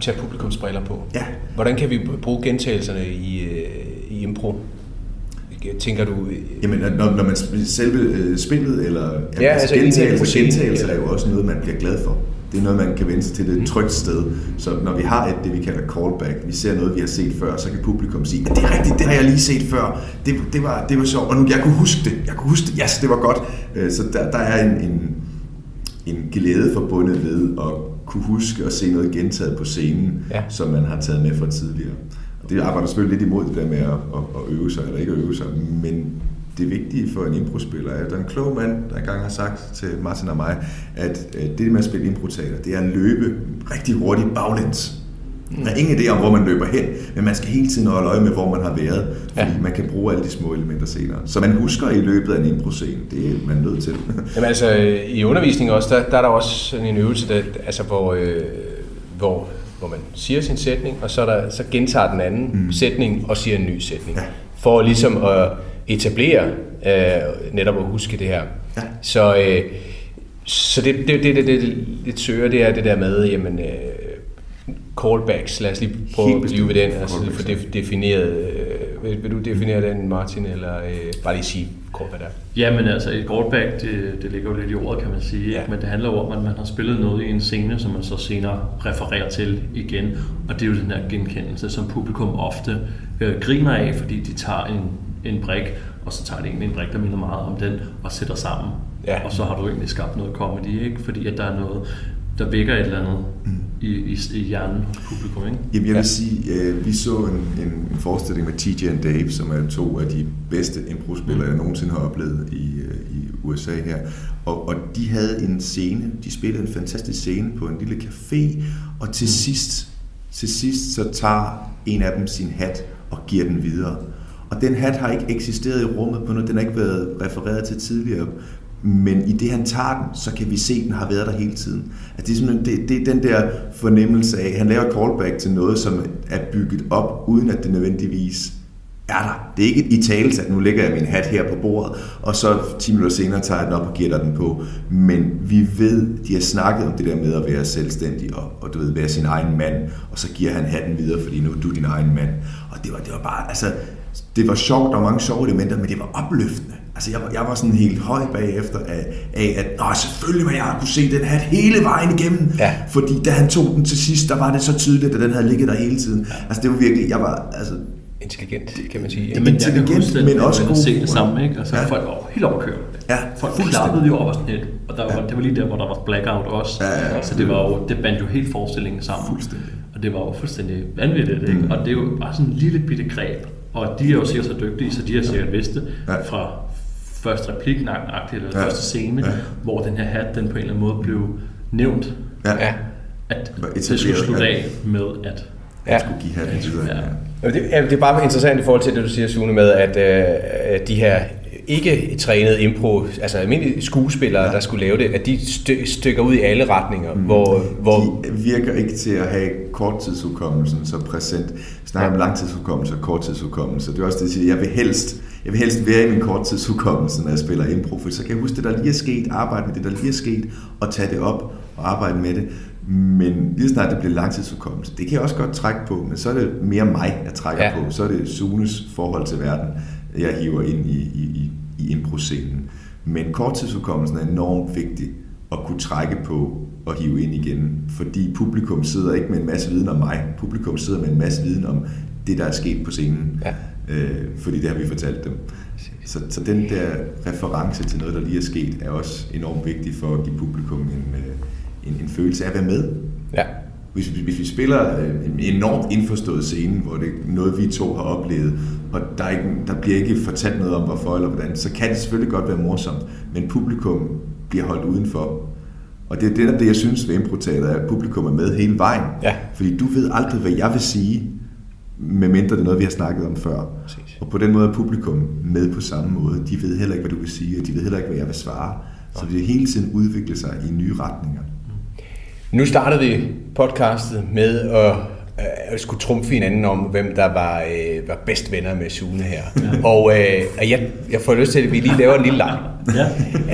tage publikumsbriller på, ja. hvordan kan vi bruge gentagelserne i, øh, i impro? tænker du? Jamen, når, når man selve øh, spillet, eller ja, altså, altså gentagelse, gentagelse er jo også noget, man bliver glad for. Det er noget, man kan vende sig til. Det et trygt sted. Så når vi har et, det, vi kalder callback, vi ser noget, vi har set før, så kan publikum sige, at det er rigtigt, det har jeg lige set før. Det, det, var, det var sjovt, og nu, jeg kunne huske det. Jeg kunne huske det. Yes, det var godt. Øh, så der, der er en, en, en glæde forbundet ved at kunne huske og se noget gentaget på scenen, ja. som man har taget med fra tidligere det arbejder selvfølgelig lidt imod det der med at, at, øve sig eller ikke at øve sig, men det vigtige for en improspiller er, at der er en klog mand, der engang har sagt til Martin og mig, at det med at spille improteater, det er at løbe rigtig hurtigt baglæns. Der er ingen idé om, hvor man løber hen, men man skal hele tiden holde øje med, hvor man har været, fordi ja. man kan bruge alle de små elementer senere. Så man husker i løbet af en improscene, det er man nødt til. Jamen altså, i undervisning også, der, der er der også sådan en øvelse, der, altså, hvor, øh, hvor hvor man siger sin sætning, og så, der, så gentager den anden mm. sætning og siger en ny sætning. Ja. For ligesom at etablere øh, netop at huske det her. Ja. Så, øh, så det, det, det, det, det, det søger, det er det der med, jamen, øh, callbacks. Lad os lige prøve at blive ved den, altså få det defineret. Øh, vil, vil du definere den, Martin, eller øh, bare lige sige kort, hvad det er? Jamen altså, et callback, det, det ligger jo lidt i ordet, kan man sige. Ja. Men det handler jo om, at man har spillet noget i en scene, som man så senere refererer til igen. Og det er jo den her genkendelse, som publikum ofte øh, griner af, fordi de tager en, en brik, og så tager de egentlig en brik, der minder meget om den, og sætter sammen. Ja. Og så har du egentlig skabt noget comedy, ikke? fordi at der er noget, der vækker et eller andet mm. I, i, i hjernen hos publikum, ikke? Jamen, jeg vil ja. sige, øh, vi så en, en, en forestilling med TJ og Dave, som er to af de bedste impro-spillere, mm. jeg nogensinde har oplevet i, øh, i USA her. Og, og de havde en scene, de spillede en fantastisk scene på en lille café, og til mm. sidst, til sidst så tager en af dem sin hat og giver den videre. Og den hat har ikke eksisteret i rummet på noget, den har ikke været refereret til tidligere, men i det han tager den, så kan vi se, at den har været der hele tiden. At det, er det, det er den der fornemmelse af, at han laver callback til noget, som er bygget op, uden at det nødvendigvis er der. Det er ikke i tale, at nu lægger jeg min hat her på bordet, og så 10 minutter senere tager jeg den op og giver dig den på. Men vi ved, de har snakket om det der med at være selvstændig og, og du ved, være sin egen mand, og så giver han hatten videre, fordi nu er du din egen mand. Og det var, det var bare, altså, det var sjovt, der var mange sjove elementer, men det var opløftende. Altså, jeg, jeg var sådan helt høj bagefter af, af at Nå, selvfølgelig, man jeg kunne se den hat hele vejen igennem. Ja. Fordi da han tog den til sidst, der var det så tydeligt, at den havde ligget der hele tiden. Ja. Altså, det var virkelig, jeg var, altså, intelligent, kan man sige. Jamen, intelligent, men, men også god. se det samme, ikke? Altså, ja. folk var helt overkørt. Ja, folk klappede jo over sådan. Og der var, ja. det var lige der, hvor der var blackout også. Ja, ja, ja. Så det var jo, det bandt jo helt forestillingen sammen. Fuldstændig. Og det var jo fuldstændig vanvittigt, ikke? Mm. Og det er jo bare sådan en lille bitte greb. Og de er jo sikkert så dygtige, så de har sikkert vidst det fra første replik eller ja. første scene, ja. hvor den her hat, den på en eller anden måde blev nævnt. Ja. At det skulle slutte af med, at ja. skulle give hatten videre. Ja. Det, det er bare interessant i forhold til det, du siger, Sune, med, at øh, de her ikke trænet impro, altså almindelige skuespillere, ja. der skulle lave det, at de stø, stykker ud i alle retninger. Mm. Hvor, hvor... De virker ikke til at have korttidshukommelsen så præsent. Vi snakker ja. om langtidshukommelse og korttidshukommelse. Det er også det, jeg siger. Jeg vil helst, jeg vil helst være i min korttidshukommelse, når jeg spiller impro, for så kan jeg huske det, der lige er sket, arbejde med det, der lige er sket, og tage det op og arbejde med det. Men lige snart det bliver langtidshukommelse, det kan jeg også godt trække på, men så er det mere mig, jeg trækker ja. på. Så er det Sunes forhold til verden jeg hiver ind i, i, i, i impro-scenen. Men korttidsudkommelsen er enormt vigtig at kunne trække på og hive ind igen, fordi publikum sidder ikke med en masse viden om mig. Publikum sidder med en masse viden om det, der er sket på scenen, ja. Øh, fordi det har vi fortalt dem. Så, så den der reference til noget, der lige er sket, er også enormt vigtig for at give publikum en, øh, en, en følelse af at være med. Ja hvis, hvis vi spiller øh, en enormt indforstået scene, hvor det er noget, vi to har oplevet, og der, er ikke, der bliver ikke fortalt noget om, hvorfor eller hvordan, så kan det selvfølgelig godt være morsomt, men publikum bliver holdt udenfor. Og det er det, det jeg synes ved improteater, at publikum er med hele vejen. Ja. Fordi du ved aldrig, hvad jeg vil sige, medmindre det er noget, vi har snakket om før. Præcis. Og på den måde er publikum med på samme måde. De ved heller ikke, hvad du vil sige, og de ved heller ikke, hvad jeg vil svare. Så det hele tiden udvikler sig i nye retninger. Nu startede vi podcastet med at, at skulle trumfe hinanden om, hvem der var, øh, var bedst venner med Sune her. Ja. Og øh, jeg, jeg får lyst til, at vi lige laver en lille leg. Ja.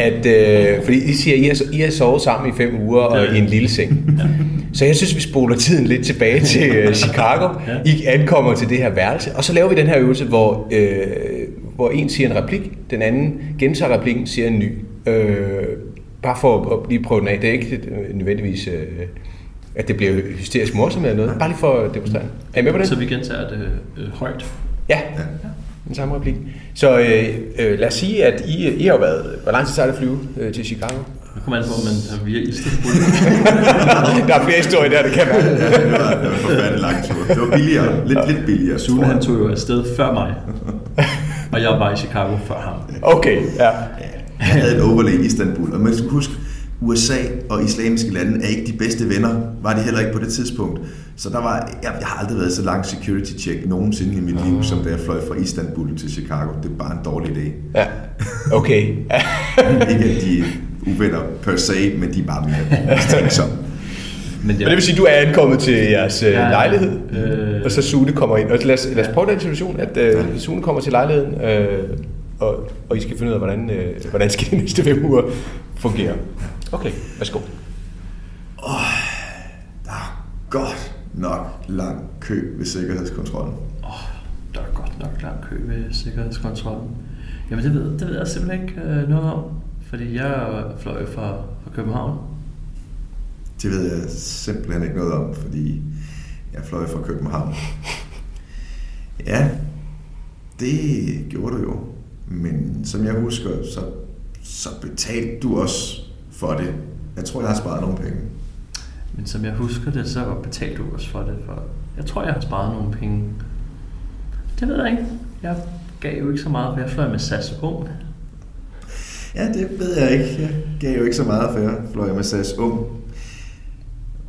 At, øh, fordi I siger, at I har, I har sovet sammen i fem uger og ja. i en lille seng. Ja. Så jeg synes, vi spoler tiden lidt tilbage til øh, Chicago. Ja. I ankommer til det her værelse, og så laver vi den her øvelse, hvor, øh, hvor en siger en replik, den anden gentager replikken, siger en ny. Øh, bare for at lige prøve den af. Det er ikke nødvendigvis, øh, at det bliver hysterisk morsomt eller noget. Bare lige for at demonstrere. Er I med på det? Så vi gentager det øh, højt. Ja. ja, den samme replik. Så øh, øh, lad os sige, at I, I har været... Hvor lang tid tager det at flyve øh, til Chicago? Det kommer an på, om man tager via Istanbul. der er flere historier der, det kan være. ja, det var, det var forfærdelig lang tur. Det var billigere. Lidt, lidt billigere. Sune han tog jo afsted før mig. og jeg var i Chicago før ham. Okay, ja. Jeg havde et overlay i Istanbul, og man skal huske, USA og islamiske lande er ikke de bedste venner, var de heller ikke på det tidspunkt. Så der var, jeg, jeg har aldrig været så lang security check nogensinde i mit liv, som da jeg fløj fra Istanbul til Chicago. Det er bare en dårlig idé. Ja, okay. ikke at de er uvenner per se, men de er bare mere stængsomme. Men, ja. men det vil sige, at du er ankommet til jeres øh, ja, lejlighed, øh, og så Sune kommer ind. Og lad os, lad os prøve den situation, at øh, Sune kommer til lejligheden, øh, og, og I skal finde ud af, hvordan, øh, hvordan skal de næste fem uger fungere. Okay, værsgo. Oh, der er godt nok lang kø ved sikkerhedskontrollen. Åh, oh, der er godt nok lang kø ved sikkerhedskontrollen. Jamen det ved, det ved jeg simpelthen ikke øh, noget om, fordi jeg fløj fra, fra København. Det ved jeg simpelthen ikke noget om, fordi jeg fløj fra København. Ja, det gjorde du jo. Men som jeg husker, så, så betalte du også for det. Jeg tror, jeg har sparet nogle penge. Men som jeg husker det, så betalte du også for det. For jeg tror, jeg har sparet nogle penge. Det ved jeg ikke. Jeg gav jo ikke så meget, for jeg fløj med SAS Ung. Ja, det ved jeg ikke. Jeg gav jo ikke så meget, for jeg fløj med SAS Ung.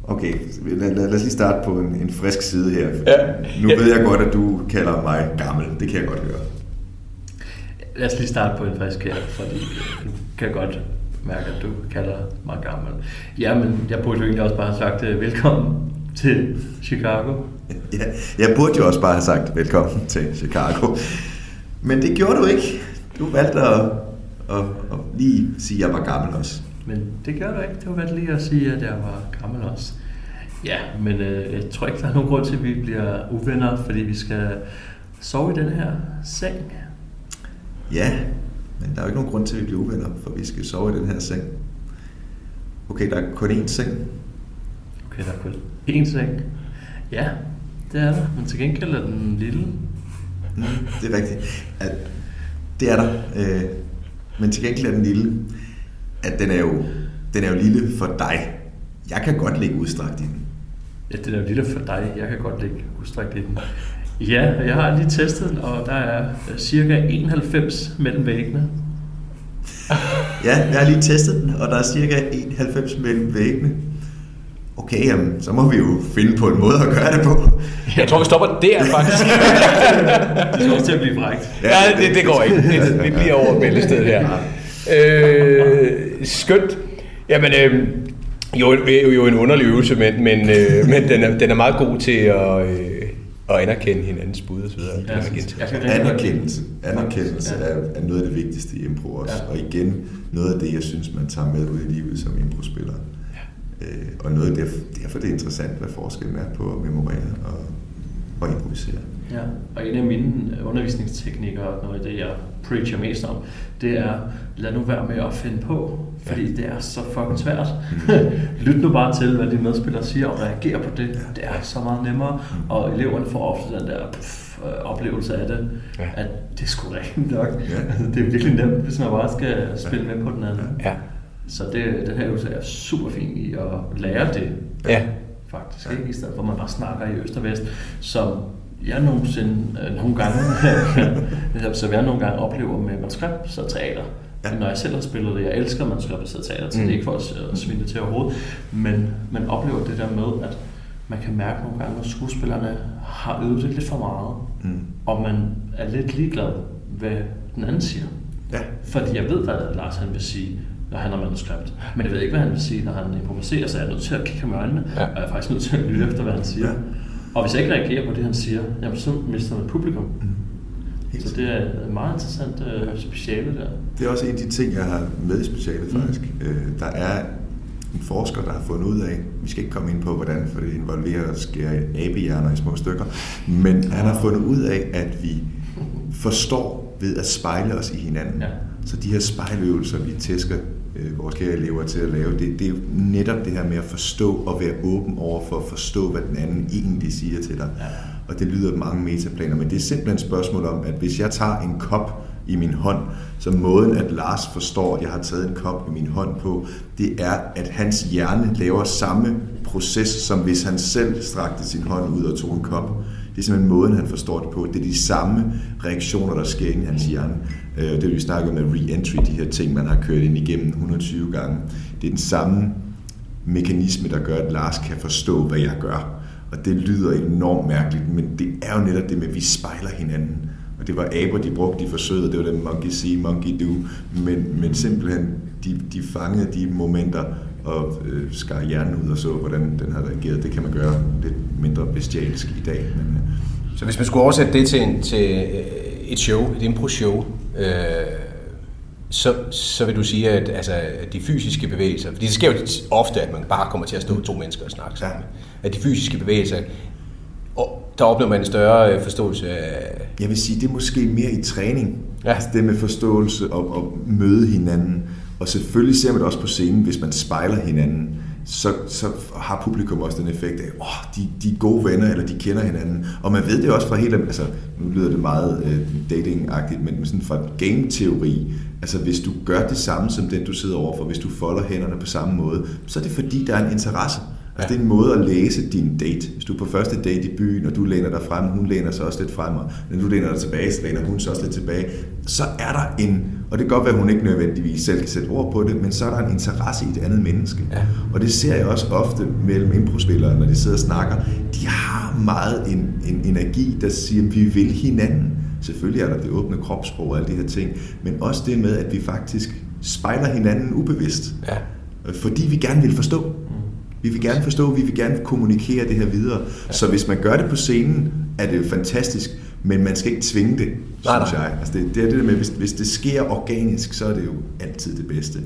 Okay, lad, lad, lad os lige starte på en, en frisk side her. Ja. Nu ved jeg godt, at du kalder mig gammel. Det kan jeg godt høre. Lad os lige starte på en frisk her, fordi du kan godt mærke, at du kalder mig gammel. Ja, men jeg burde jo egentlig også bare have sagt øh, velkommen til Chicago. Ja, jeg burde jo også bare have sagt velkommen til Chicago. Men det gjorde du ikke. Du valgte at, at, at lige sige, at jeg var gammel også. Men det gør du ikke. Du valgte lige at sige, at jeg var gammel også. Ja, men øh, jeg tror ikke, der er nogen grund til, at vi bliver uvenner, fordi vi skal sove i den her seng. Ja, men der er jo ikke nogen grund til, at vi bliver uvenner, for vi skal sove i den her seng. Okay, der er kun én seng. Okay, der er kun én seng. Ja, det er der, men til gengæld er den lille. Mm, det er rigtigt. At det er der, øh, men til gengæld er den lille. At den er jo, den er jo lille for dig. Jeg kan godt ligge udstrakt i den. Ja, den er jo lille for dig. Jeg kan godt ligge udstrakt i den. Ja, jeg har lige testet den, og der er cirka 91 mellem væggene. ja, jeg har lige testet den, og der er cirka 91 mellem væggene. Okay, jamen, så må vi jo finde på en måde at gøre det på. Jeg tror, vi stopper der, faktisk. det skal også til at blive frækt. Ja, det, det går ikke. Det, vi bliver over bæltestedet her. Øh, skønt. Jamen, øh, jo, jo, jo en underlig øvelse, men, men, øh, men den, er, den er meget god til at, øh, at anerkende hinandens bud og så videre. Ja, anerkendelse, anerkendelse er, er noget af det vigtigste i impro også. Ja. Og igen, noget af det, jeg synes, man tager med ud i livet som impro-spiller. Ja. Øh, og noget af det, derfor det er interessant, hvad forskellen er på at memorere og, og improvisere. Ja, og en af mine undervisningsteknikker, noget af det, jeg preacher mest om, det er, lad nu være med at finde på, fordi ja. det er så fucking svært. Mm. Lyt nu bare til, hvad de medspillere siger, og reager på det. Ja. Det er så meget nemmere, mm. og eleverne får ofte den der puff, øh, oplevelse af det, ja. at det er sgu rigtigt nok. Ja. Altså, det er virkelig nemt, hvis man bare skal spille med på den anden. Ja. Så det, den her øvelse er super fin i at lære det. Ja. Faktisk, ikke? I stedet for at man bare snakker i øst og vest, som jeg nogensinde, øh, nogle gange, som jeg nogle gange oplever med manuskript, så teater. Ja. Når jeg selv har spillet det, jeg elsker manuskriptbaseret teater, så mm. det er ikke for at svinde til overhovedet, men man oplever det der med, at man kan mærke nogle gange, at skuespillerne har øvet det lidt for meget, mm. og man er lidt ligeglad, hvad den anden siger. Ja. Fordi jeg ved, hvad Lars han vil sige, når han har manuskript. Men jeg ved ikke, hvad han vil sige, når han improviserer, så jeg er nødt til at kigge ham i øjnene, ja. og jeg er faktisk nødt til at lytte efter, hvad han siger. Ja. Og hvis jeg ikke reagerer på det, han siger, jamen, så mister man publikum. Mm. så det er et meget interessant uh, speciale der. Det er også en af de ting, jeg har med i specialet mm. faktisk. Mm. Uh, der er en forsker, der har fundet ud af, vi skal ikke komme ind på, hvordan, for det involverer at skære abehjerner i små stykker, men han har fundet ud af, at vi forstår ved at spejle os i hinanden. Ja. Så de her spejløvelser, vi tæsker øh, vores kære elever til at lave, det, det er jo netop det her med at forstå og være åben over for at forstå, hvad den anden egentlig siger til dig. Ja. Og det lyder mange metaplaner, men det er simpelthen et spørgsmål om, at hvis jeg tager en kop i min hånd, så måden, at Lars forstår, at jeg har taget en kop i min hånd på, det er, at hans hjerne laver samme proces, som hvis han selv strakte sin hånd ud og tog en kop. Det er simpelthen måden, han forstår det på. Det er de samme reaktioner, der sker i hans hjerne. Øh, det vi snakkede med re-entry, de her ting, man har kørt ind igennem 120 gange. Det er den samme mekanisme, der gør, at Lars kan forstå, hvad jeg gør. Og det lyder enormt mærkeligt, men det er jo netop det med, at vi spejler hinanden. Og det var aber, de brugte i forsøget, det var det monkey see, monkey do. Men, men simpelthen, de, de fangede de momenter og øh, skar hjernen ud og så, hvordan den har reageret. Det kan man gøre lidt mindre bestialsk i dag. Men, øh. Så hvis man skulle oversætte det til, en, til øh, et show, et impro-show, øh, så, så vil du sige, at altså, de fysiske bevægelser, fordi det sker jo ofte, at man bare kommer til at stå to mennesker og snakke sammen, ja. at de fysiske bevægelser, og der opnår man en større øh, forståelse af... Jeg vil sige, det er måske mere i træning. Ja. Altså det med forståelse og, og møde hinanden. Og selvfølgelig ser man det også på scenen, hvis man spejler hinanden så, så har publikum også den effekt af, åh, oh, de, de er gode venner, eller de kender hinanden. Og man ved det også fra hele, altså nu lyder det meget øh, dating-agtigt, men sådan fra game-teori, altså hvis du gør det samme som den, du sidder overfor, hvis du folder hænderne på samme måde, så er det fordi, der er en interesse. Altså, ja. det er en måde at læse din date. Hvis du er på første date i byen, og du læner dig frem, hun læner sig også lidt frem, og når du læner dig tilbage, så læner hun sig også lidt tilbage, så er der en, og det kan godt være, at hun ikke nødvendigvis selv kan sætte ord på det, men så er der en interesse i et andet menneske. Ja. Og det ser jeg også ofte mellem improspillere, når de sidder og snakker. De har meget en, en energi, der siger, at vi vil hinanden. Selvfølgelig er der det åbne kropssprog og alle de her ting, men også det med, at vi faktisk spejler hinanden ubevidst. Ja. Fordi vi gerne vil forstå. Vi vil gerne forstå, vi vil gerne kommunikere det her videre. Ja. Så hvis man gør det på scenen, er det jo fantastisk, men man skal ikke tvinge det, nej, synes nej. jeg. Altså det, det er det der med, hvis, hvis det sker organisk, så er det jo altid det bedste.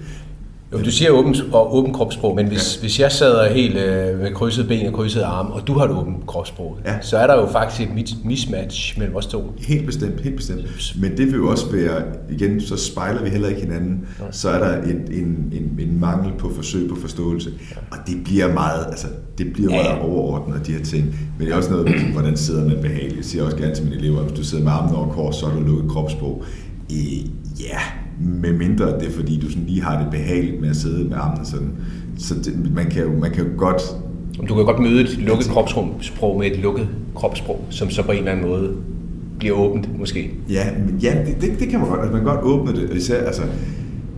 Jo, du siger åben, og åben kropssprog, men hvis, ja. hvis jeg sad helt øh, med krydset ben og krydset arm, og du har et åbent kropssprog, ja. så er der jo faktisk et mismatch mellem os to. Helt bestemt, helt bestemt. Men det vil jo også være, igen, så spejler vi heller ikke hinanden, ja. så er der en, en, en, en mangel på forsøg på forståelse. Ja. Og det bliver meget, altså, det bliver ja. meget overordnet, de her ting. Men det er også noget, hvordan sidder man behageligt. Jeg siger også gerne til mine elever, hvis du sidder med armen over kors, så har du lukket kropssprog. Øh, ja, med mindre det er fordi, du sådan lige har det behageligt med at sidde med armene sådan. Så det, man, kan jo, man kan jo godt... Du kan godt møde et lukket kropssprog med et lukket kropssprog, som så på en eller anden måde bliver åbent, måske. Ja, ja det, det, det kan man godt. Altså, man kan godt åbne det. Især, altså,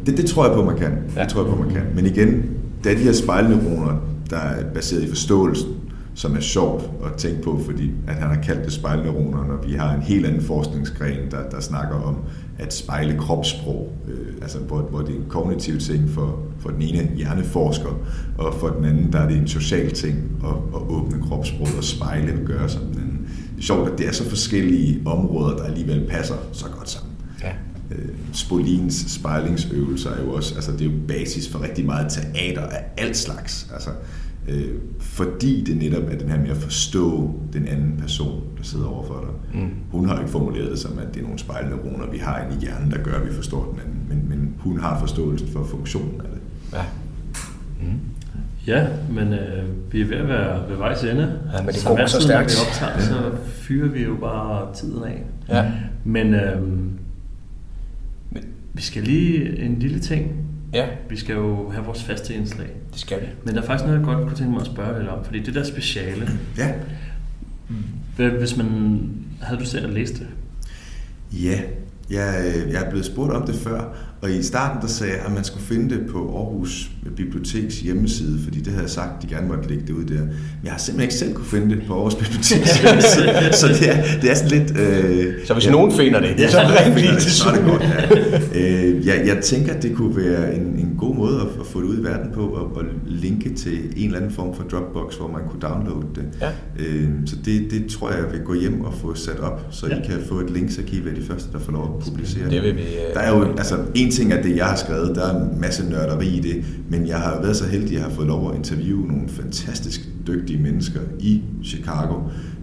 det, det tror jeg på, man kan. Ja. Det tror jeg på, man kan. Men igen, det er de her spejlneuroner, der er baseret i forståelsen, som er sjovt at tænke på, fordi at han har kaldt det spejlneuroner, når vi har en helt anden forskningsgren, der, der snakker om at spejle kropssprog, øh, altså hvor, hvor det er en kognitiv ting for, for den ene hjerneforsker, og for den anden, der er det en social ting at, at åbne kropssprog og spejle og gøre som den anden. Det er sjovt, at det er så forskellige områder, der alligevel passer så godt sammen. Ja. Øh, Spolins spejlingsøvelser er jo også, altså det er jo basis for rigtig meget teater af alt slags. Altså, øh, fordi det netop er den her med at forstå den anden person, der sidder overfor dig. Mm. Hun har ikke formuleret det som, at det er nogle spejlneuroner, vi har inde i hjernen, der gør, at vi forstår den anden, men, men hun har forståelsen for funktionen af det. Ja. Mm. Ja, men øh, vi er ved at være ved vejs ende. Ja, men det går så stærkt. Når vi optager, så fyrer vi jo bare tiden af. Ja. Men øh, vi skal lige en lille ting Ja. Vi skal jo have vores faste indslag. Det skal vi. Men der er faktisk noget, jeg godt kunne tænke mig at spørge lidt om, fordi det der speciale, ja. hvis man havde du selv at læse det? Ja, jeg, jeg er blevet spurgt om det før, og i starten der sagde jeg, at man skulle finde det på Aarhus Biblioteks hjemmeside, fordi det havde jeg sagt, at de gerne måtte lægge det ud der. Men jeg har simpelthen ikke selv kunne finde det på Aarhus Biblioteks hjemmeside, så det er, det er sådan lidt... Øh, så hvis ja, nogen finder det, ja, så er det rigtig så er det godt. Ja. Øh, jeg, jeg tænker, at det kunne være en, en god måde at, at få det ud i verden på, og, at linke til en eller anden form for Dropbox, hvor man kunne downloade det. Ja. Øh, så det, det tror jeg, jeg vil gå hjem og få sat op, så ja. I kan få et linksarkiv af de første, der får lov at publicere det. Vil vi, øh, der er jo, altså, en en ting er det, jeg har skrevet, der er en masse nørderi i det, men jeg har været så heldig, at jeg har fået lov at interviewe nogle fantastisk dygtige mennesker i Chicago.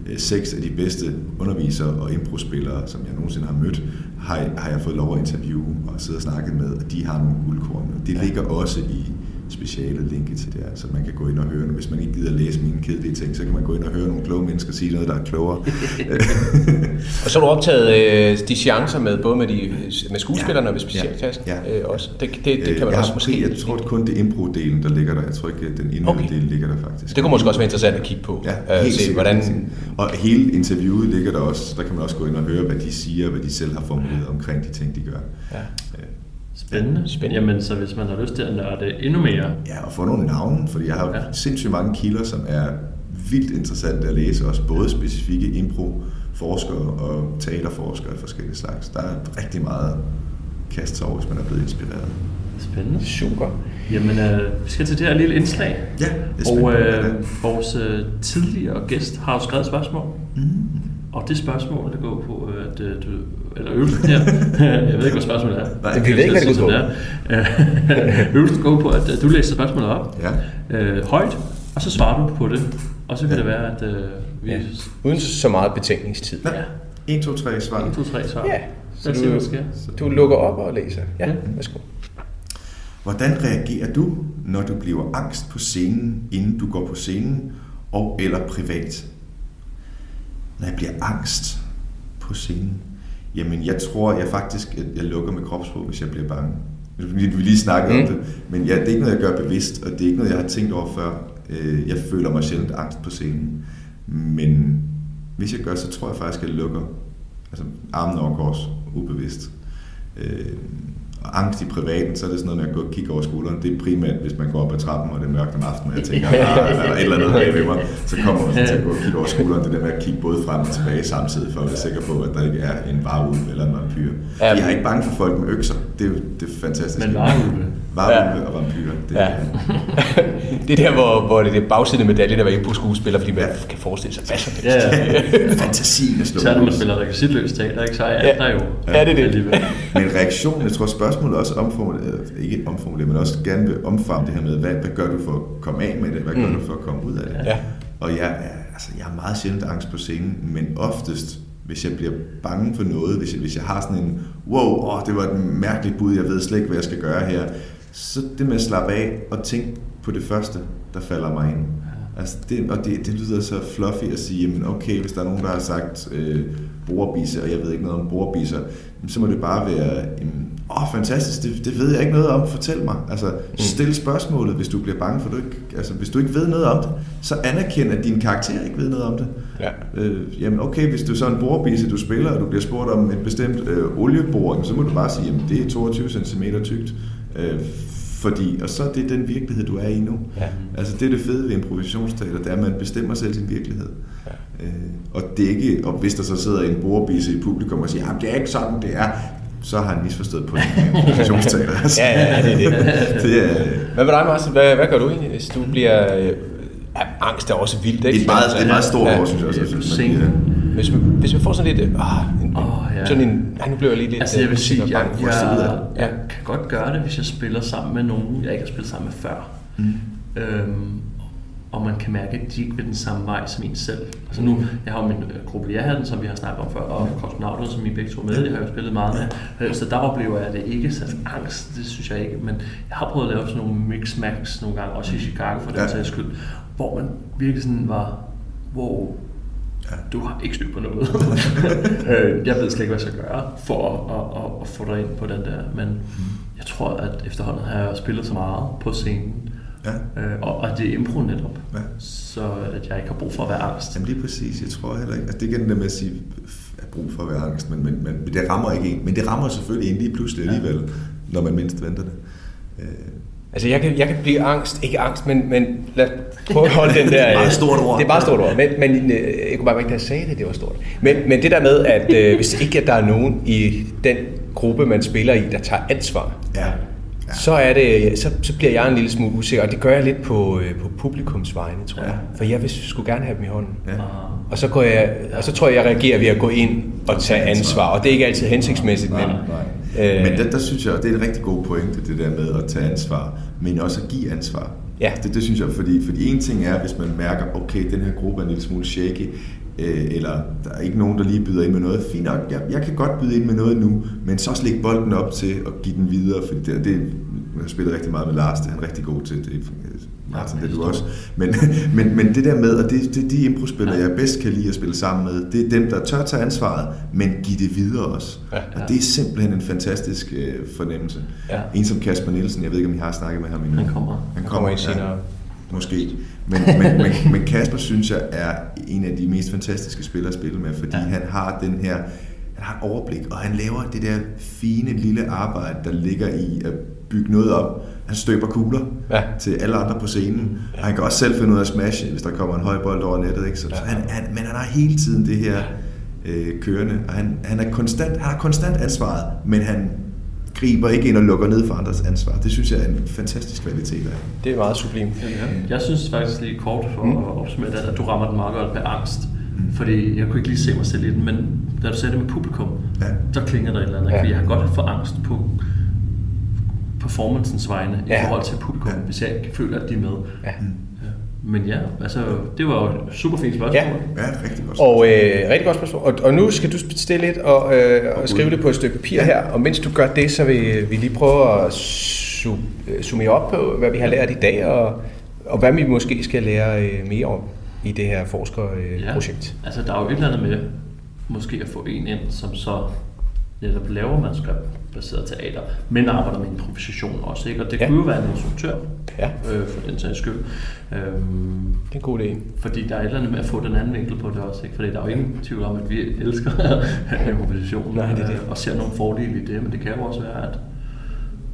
Øh, seks af de bedste undervisere og improspillere, som jeg nogensinde har mødt, har, har jeg fået lov at interviewe og sidde og snakke med, og de har nogle guldkorn. Det ja. ligger også i speciale linket til det her, så man kan gå ind og høre, hvis man ikke gider læse mine kedelige ting, så kan man gå ind og høre nogle kloge mennesker sige noget, der er klogere. og så har du optaget øh, de chancer med, både med, de, med skuespillerne ja, og med specialklassen ja, ja. øh, også. Det, det, det kan man jeg også måske... Jeg tror at kun det impro-delen, der ligger der. Jeg tror ikke, at den indvendige okay. del ligger der faktisk. Det kunne måske også være interessant at kigge på. Ja, helt se, hvordan... Og hele interviewet ligger der også. Der kan man også gå ind og høre, hvad de siger, hvad de selv har formuleret omkring de ting, de gør. Ja. Spændende. Spændende. Jamen, så hvis man har lyst til at nørde endnu mere... Ja, og få nogle navne, fordi jeg har ja. sindssygt mange kilder, som er vildt interessante at læse, også både specifikke impro-forskere og teaterforskere af forskellige slags. Der er rigtig meget kast over, hvis man er blevet inspireret. Spændende. Super. Jamen, øh, vi skal til det her lille indslag. Ja, det er Og øh, vores øh, tidligere gæst har jo skrevet spørgsmål. Mm. Og det spørgsmål, der går på, at øh, du, eller øvelsen her, jeg ved ikke, hvad spørgsmålet er. Nej, vi ved ikke, hvad det går på. øvelsen går på, at du læser spørgsmålet op ja. øh, højt, og så svarer du på det. Og så kan ja. det være, at øh, vi... Ja. Uden så meget betænkningstid. Ja. 1, 2, 3 svar. 1, 2, 3 svar. Ja. Så du, du lukker op og læser. Ja, ja. værsgo. Hvordan reagerer du, når du bliver angst på scenen, inden du går på scenen, og eller privat? Når jeg bliver angst på scenen? Jamen, jeg tror, jeg faktisk at jeg lukker med kropsprog, hvis jeg bliver bange. Vi lige snakket mm. om det, men ja, det er ikke noget, jeg gør bevidst, og det er ikke noget, jeg har tænkt over før. Øh, jeg føler mig sjældent angst på scenen. Men hvis jeg gør, så tror jeg faktisk, at jeg lukker altså, armen over kors, ubevidst. Øh, angst i privaten, så er det sådan noget med at gå og kigge over skulderen. Det er primært, hvis man går op ad trappen, og det er mørkt om aftenen, og jeg tænker, at ah, der er et eller andet bag ved mig, så kommer man til at gå og kigge over skulderen. Det der med at kigge både frem og tilbage samtidig, for at være sikker på, at der ikke er en varulv eller en vampyr. Jeg er ikke bange for folk med økser. Det er det er fantastisk. Men varulve? Varulve ja. og vampyrer. Det, ja. det er der, hvor, hvor det er bagsiden af medaljen at være på skuespiller, fordi man ja. kan forestille sig hvad som helst. Ja, ja. Fantasien er slået. Så når man spiller rekvisitløst teater, ikke? så er ja. der jo. Ja, det er det. Men reaktionen, jeg tror spørgsmålet også omformuleret, ikke omformuleret, men også gerne vil omfavne det her med, hvad, hvad gør du for at komme af med det? Hvad gør mm. du for at komme ud af det? Ja. Og jeg, altså, jeg har meget sjældent angst på scenen, men oftest, hvis jeg bliver bange for noget, hvis jeg, hvis jeg har sådan en, wow, åh, det var et mærkeligt bud, jeg ved slet ikke, hvad jeg skal gøre her, så det med at slappe af og tænke på det første, der falder mig ind. Altså det, og det, det lyder så fluffy at sige, jamen okay, hvis der er nogen, der har sagt øh, borbise, og jeg ved ikke noget om borbiser, så må det bare være, jamen, åh oh, fantastisk, det, det ved jeg ikke noget om, fortæl mig. Altså mm. stil spørgsmålet, hvis du bliver bange for, du ikke, altså hvis du ikke ved noget om det, så anerkend, at din karakter ikke ved noget om det. Ja. Øh, jamen okay, hvis du så en borbise, du spiller, og du bliver spurgt om et bestemt øh, olieboring, så må du bare sige, jamen det er 22 cm tykt. Øh, fordi, og så er det den virkelighed, du er i nu. Ja. Altså det er det fede ved improvisationsteater, det er, at man bestemmer selv sin virkelighed. Ja. Øh, og det er ikke, og hvis der så sidder en borbise i publikum og siger, at det er ikke sådan, det er, så har han misforstået på improvisationsteater. Altså. ja, ja, det er det. det er, hvad med dig, Martin? Hvad, hvad gør du egentlig, hvis du bliver... Øh, ja, angst er også vildt, ikke? Det er meget, det er meget stort ja. ord, synes jeg også. Hvis, man, hvis man får sådan lidt... Øh, en, oh. Sådan en... Nu bliver jeg lige lidt... Altså, jeg vil sige, jeg, jeg, jeg, jeg kan godt gøre det, hvis jeg spiller sammen med nogen, jeg ikke har spillet sammen med før. Mm. Øhm, og man kan mærke, at de ikke vil den samme vej som en selv. Altså nu, jeg har jo min øh, gruppe den, som vi har snakket om før, og kosmonauter, som I begge to med, det har jeg jo spillet meget med. Øh, så der oplever jeg det ikke, så angst, det synes jeg ikke, men jeg har prøvet at lave sådan nogle mix-max nogle gange, også i Chicago for den ja. sags skyld, hvor man virkelig sådan var, wow, ja. du har ikke styr på noget. Øh, jeg ved slet ikke, hvad jeg skal gøre for at, at, at få dig ind på den der, men jeg tror, at efterhånden har jeg spillet så meget på scenen, Ja. Øh, og, og det er impro netop. Ja. Så at jeg ikke har brug for at være angst. Jamen lige præcis. Jeg tror heller ikke. Altså, det er igen det med at sige, at brug for at være angst, men, men, men det rammer ikke en. Men det rammer selvfølgelig en lige pludselig alligevel, ja. når man mindst venter det. Øh. Altså jeg kan, jeg kan blive angst, ikke angst, men, men lad os prøve at holde den der... det er meget stort ord. Det er meget stort ord, men, men øh, jeg kunne bare ikke, da jeg sagde det, det var stort. Men, men det der med, at øh, hvis ikke at der er nogen i den gruppe, man spiller i, der tager ansvar, ja ja. så, er det, så, så bliver jeg en lille smule usikker, og det gør jeg lidt på, øh, på publikums vegne, tror ja. jeg. For jeg vil skulle gerne have dem i hånden. Ja. Og, så går jeg, og så tror jeg, jeg reagerer ved at gå ind og tage ansvar, og det er ikke altid hensigtsmæssigt, men... Øh, men der, der synes jeg, det er en rigtig god pointe, det der med at tage ansvar, men også at give ansvar. Ja. Det, det synes jeg, fordi, fordi en ting er, hvis man mærker, okay, den her gruppe er en lille smule shaky, øh, eller der er ikke nogen, der lige byder ind med noget. Fint nok, jeg, jeg kan godt byde ind med noget nu, men så også lægge bolden op til at give den videre, for det, det jeg har spillet rigtig meget med Lars, det er han rigtig god til, det, Martin, det er du også. Men, men, men det der med, og det, det de improspillere, jeg bedst kan lide at spille sammen med, det er dem, der tør tage ansvaret, men give det videre også. Ja, ja. Og det er simpelthen en fantastisk øh, fornemmelse. Ja. En som Kasper Nielsen, jeg ved ikke, om I har snakket med ham endnu. Han kommer. Han kommer, ikke senere. Ja, måske. Men, men, men, men Kasper synes jeg er en af de mest fantastiske spillere at spille med, fordi ja. han har den her han har overblik, og han laver det der fine lille arbejde, der ligger i at bygge noget op. Han støber kugler ja. til alle andre på scenen, ja. og han kan også selv finde ud af at smashe, hvis der kommer en høj bold over nettet. Ikke? Så, ja. så han, han, men han har hele tiden det her øh, kørende, og han, han, er konstant, han har konstant ansvaret, men han griber ikke ind og lukker ned for andres ansvar. Det synes jeg er en fantastisk kvalitet af. Det er meget sublim. Ja, ja. Jeg synes faktisk lige kort for mm. at opsummere det, at du rammer den meget godt med angst. Mm. Fordi jeg kunne ikke lige se mig selv i den, men da du sagde det med publikum, ja. så klinger der et eller andet. Ja. Fordi jeg har godt få angst på performancens vegne ja. i forhold til publikum, ja. hvis jeg ikke føler, at de er med. Ja. Mm. Men ja, altså, det var jo et super fint spørgsmål. Ja, ja rigtig godt spørgsmål. Og øh, rigtig godt spørgsmål. Og, og nu skal du stille lidt og, øh, og skrive det på et stykke papir her. Og mens du gør det, så vil vi lige prøve at summe op på, hvad vi har lært i dag, og, og hvad vi måske skal lære øh, mere om i det her forskerprojekt. Ja, altså der er jo et eller andet med måske at få en ind, som så netop laver manuskriptbaseret teater, men arbejder med improvisation også. Ikke? Og det ja. kunne jo være en instruktør, ja. øh, for den sags skyld. Øhm, det er en god idé. Fordi der er et eller andet med at få den anden vinkel på det også. Ikke? Fordi der er jo ingen tvivl om, at vi elsker improvisation Nej, det er det. Øh, og ser nogle fordele i det, men det kan jo også være, at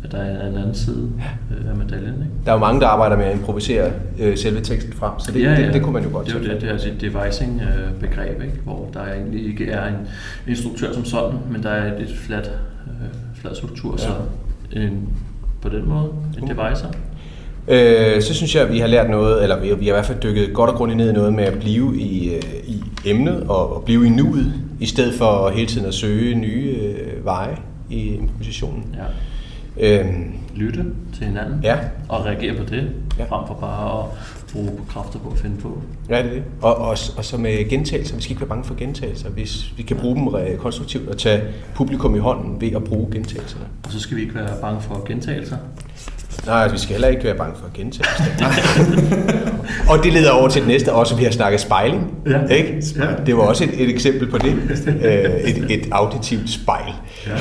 at der er en anden side ja. af medaljen. Ikke? Der er jo mange, der arbejder med at improvisere øh, selve teksten frem, så det, ja, ja. Det, det kunne man jo godt Det er jo det, det er altså et devising-begreb, ikke? hvor der egentlig ikke er en instruktør som sådan, men der er et flat, øh, flat struktur, ja. så en, på den måde en deviser. Øh, så synes jeg, at vi har lært noget, eller vi, vi har i hvert fald dykket godt og grundigt ned i noget med at blive i, øh, i emnet og, og blive i nuet, i stedet for hele tiden at søge nye øh, veje i improvisationen. Ja. Øhm, Lytte til hinanden ja. og reagere på det, ja. frem for bare at bruge kræfter på at finde på. Ja, det er det. Og, og, og så med gentagelser. Vi skal ikke være bange for gentagelser. Hvis vi kan bruge dem konstruktivt og tage publikum i hånden ved at bruge gentagelserne. Og så skal vi ikke være bange for gentagelser. Nej, vi skal heller ikke være bange for at gentage Og det leder over til det næste, også vi har snakket spejling. Ja. Ikke? Ja. Det var også et, et eksempel på det. Øh, et, et auditivt spejl. Ja.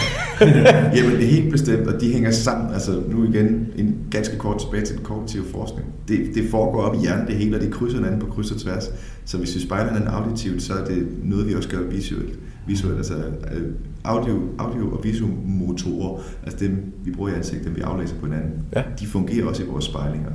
Jamen det er helt bestemt, og de hænger sammen. Altså nu igen en ganske kort tilbage til den kognitive forskning. Det, det foregår op i hjernen, det hele, og det krydser hinanden på kryds og tværs. Så hvis vi spejler hinanden auditivt, så er det noget, vi også gør visuelt. Visuelt, altså øh, audio, audio og visuomotorer, altså dem, vi bruger i ansigtet, dem vi aflæser på hinanden, ja. de fungerer også i vores spejlinger.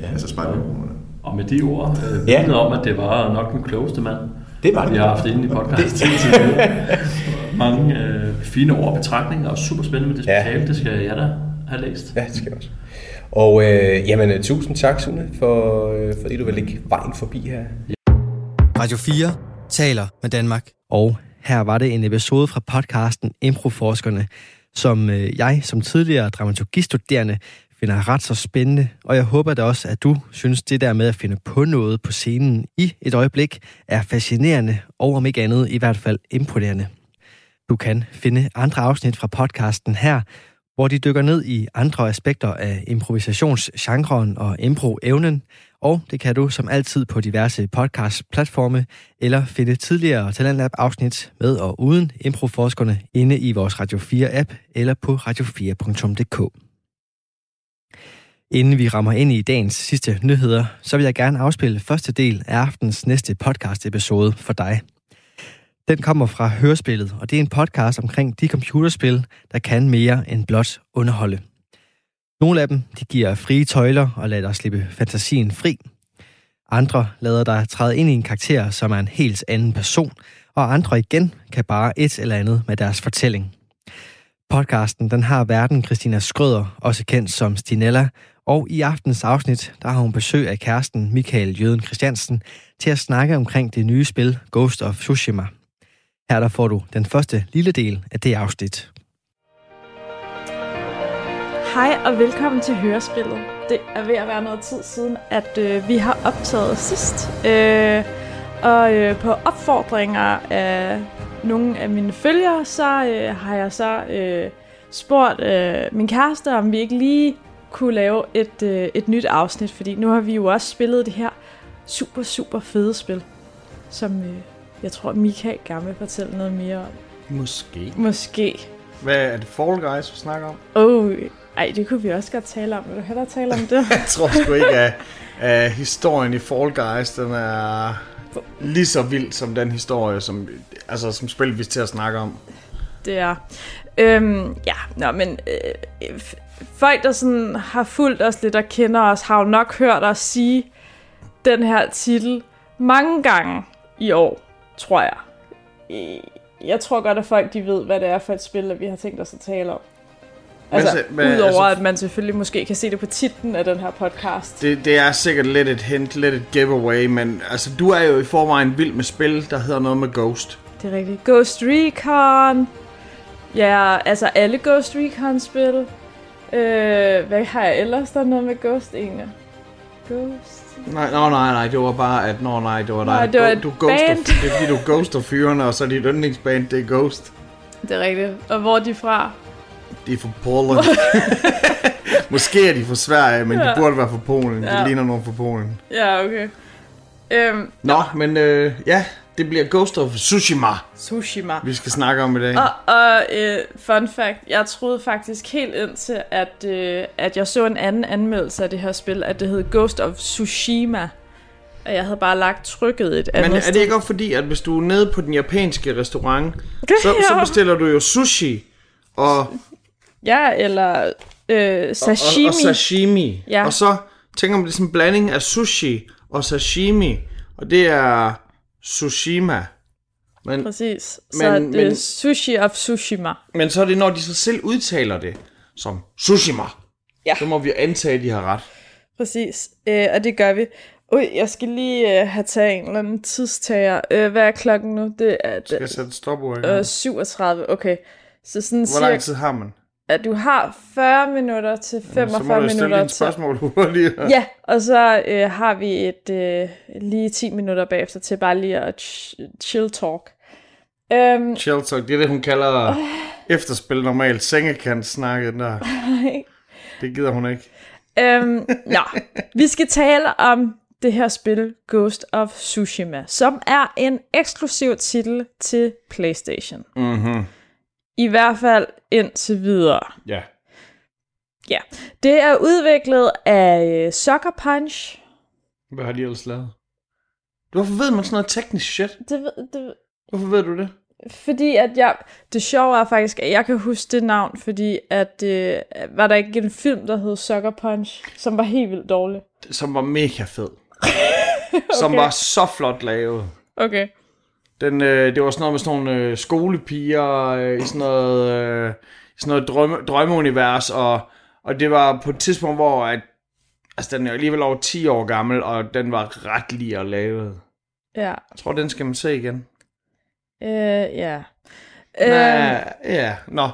Ja. Altså spejlmikrofonerne. Og med de ord, øh, ja. om, at det var nok den klogeste mand, det var det. vi har haft inde i podcasten. Det. Mange øh, fine ord og betragtninger, og super spændende med det speciale. Ja. Det skal jeg da have læst. Ja, det skal jeg også. Og øh, jamen, øh, tusind tak, Sune, for, øh, fordi du vil lægge vejen forbi her. Radio 4 taler med Danmark. Og her var det en episode fra podcasten Improforskerne, som øh, jeg som tidligere dramaturgistuderende finder ret så spændende, og jeg håber da også, at du synes, det der med at finde på noget på scenen i et øjeblik er fascinerende, og om ikke andet i hvert fald imponerende. Du kan finde andre afsnit fra podcasten her, hvor de dykker ned i andre aspekter af improvisationsgenren og improevnen, og det kan du som altid på diverse podcast-platforme, eller finde tidligere Talentlab-afsnit med og uden improforskerne inde i vores Radio 4-app eller på radio4.dk. Inden vi rammer ind i dagens sidste nyheder, så vil jeg gerne afspille første del af aftens næste podcast-episode for dig. Den kommer fra Hørespillet, og det er en podcast omkring de computerspil, der kan mere end blot underholde. Nogle af dem de giver frie tøjler og lader dig slippe fantasien fri. Andre lader dig træde ind i en karakter, som er en helt anden person, og andre igen kan bare et eller andet med deres fortælling. Podcasten den har verden Christina Skrøder, også kendt som Stinella, og i aftens afsnit der har hun besøg af kæresten Michael Jøden Christiansen til at snakke omkring det nye spil Ghost of Tsushima. Her der får du den første lille del af det afsnit. Hej og velkommen til Hørespillet. Det er ved at være noget tid siden, at øh, vi har optaget sidst. Øh, og øh, på opfordringer af nogle af mine følgere, så øh, har jeg så øh, spurgt øh, min kæreste, om vi ikke lige kunne lave et, øh, et nyt afsnit, fordi nu har vi jo også spillet det her super, super fede spil, som øh, jeg tror, Mika gerne vil fortælle noget mere om. Måske. Måske. Hvad er det Fall Guys, vi snakker om? Oh, ej, det kunne vi også godt tale om. Vil du hellere tale om det? jeg tror sgu ikke, at, at historien i Fall Guys, den er lige så vild som den historie, som, altså, som spil vi til at snakke om. Det er. Øhm, ja, nå, men øh, folk, der sådan har fulgt os lidt og kender os, har jo nok hørt os sige den her titel mange gange i år, tror jeg. Jeg tror godt, at folk de ved, hvad det er for et spil, at vi har tænkt os at tale om. Altså, Men- men- udover altså- at man selvfølgelig måske kan se det på titlen af den her podcast. Det, det er sikkert lidt et hint, lidt et giveaway, men altså, du er jo i forvejen vild med spil, der hedder noget med Ghost. Det er rigtigt. Ghost Recon. Ja, altså alle Ghost Recon-spil. Øh, hvad har jeg ellers, der er noget med Ghost egentlig? Ghost? Nej, nej, nej, nej, det var bare, at nå, nej, det var dig. Nej, det var et du ghoster, band. Det er fordi, du ghoster fyrene, og så er dit yndlingsband, det er Ghost. Det er rigtigt. Og hvor er de fra? De er fra Polen. Måske er de fra Sverige, men de Ja. burde være fra Polen. De Ja. ligner nogen fra Polen. Ja, okay. Øhm, Nå, men øh, ja, det bliver Ghost of Tsushima, Tsushima. vi skal snakke om i dag. Og, og øh, fun fact, jeg troede faktisk helt indtil, at, øh, at jeg så en anden anmeldelse af det her spil, at det hed Ghost of Tsushima. Og jeg havde bare lagt trykket et andet Men er det ikke også fordi, at hvis du er nede på den japanske restaurant, så, så Ja. bestiller du jo sushi og, Ja, eller øh, sashimi. og, og sashimi. Ja. Og så tænker man, det er sådan en blanding af sushi og sashimi. Og det er Tsushima. Men, Præcis. Så Men- men, det er men- Sushi of Tsushima. men så er det, når de så selv udtaler det som Tsushima. Ja. Så må vi antage, at de har ret. Præcis. Øh, og det gør vi. Ui, jeg skal lige øh, have taget en eller anden tidstager. Øh, hvad er klokken nu? Det er Skal jeg det, sætte stopord øh, 37. Okay. Så sådan Hvor lang tid har man? At du har 40 minutter til 45 så må du stille minutter til... spørgsmål hurtigt. Ja, og så øh, har vi et øh, lige 10 minutter bagefter til bare lige at ch- chill talk. Øhm, Chill talk, det er det, hun kalder efterspil normalt. Sengekant snakket der. Det gider hun ikke. øhm, nå, vi skal tale om det her spil Ghost of Tsushima, som er en eksklusiv titel til PlayStation. Mhm. I hvert fald indtil videre. Ja. Ja, det er udviklet af øh, Sucker Punch. Hvad har de ellers lavet? Hvorfor ved man sådan noget teknisk shit? Det, ved- det, Hvorfor ved du det? Fordi at jeg, det sjove er faktisk, at jeg kan huske det navn, fordi at, øh, var der ikke en film, der hed Sucker Punch, som var helt vildt dårlig. Som var mega fed. Som var så flot lavet. Okay. Den, øh, det var sådan noget med sådan nogle øh, skolepiger øh, i sådan noget, øh, sådan noget drømme, drømmeunivers, og, og det var på et tidspunkt, hvor at, altså, den er alligevel over 10 år gammel, og den var ret lige at lave. Ja. Jeg tror, den skal man se igen. Øh, ja. Øh, Øh, ja, nå.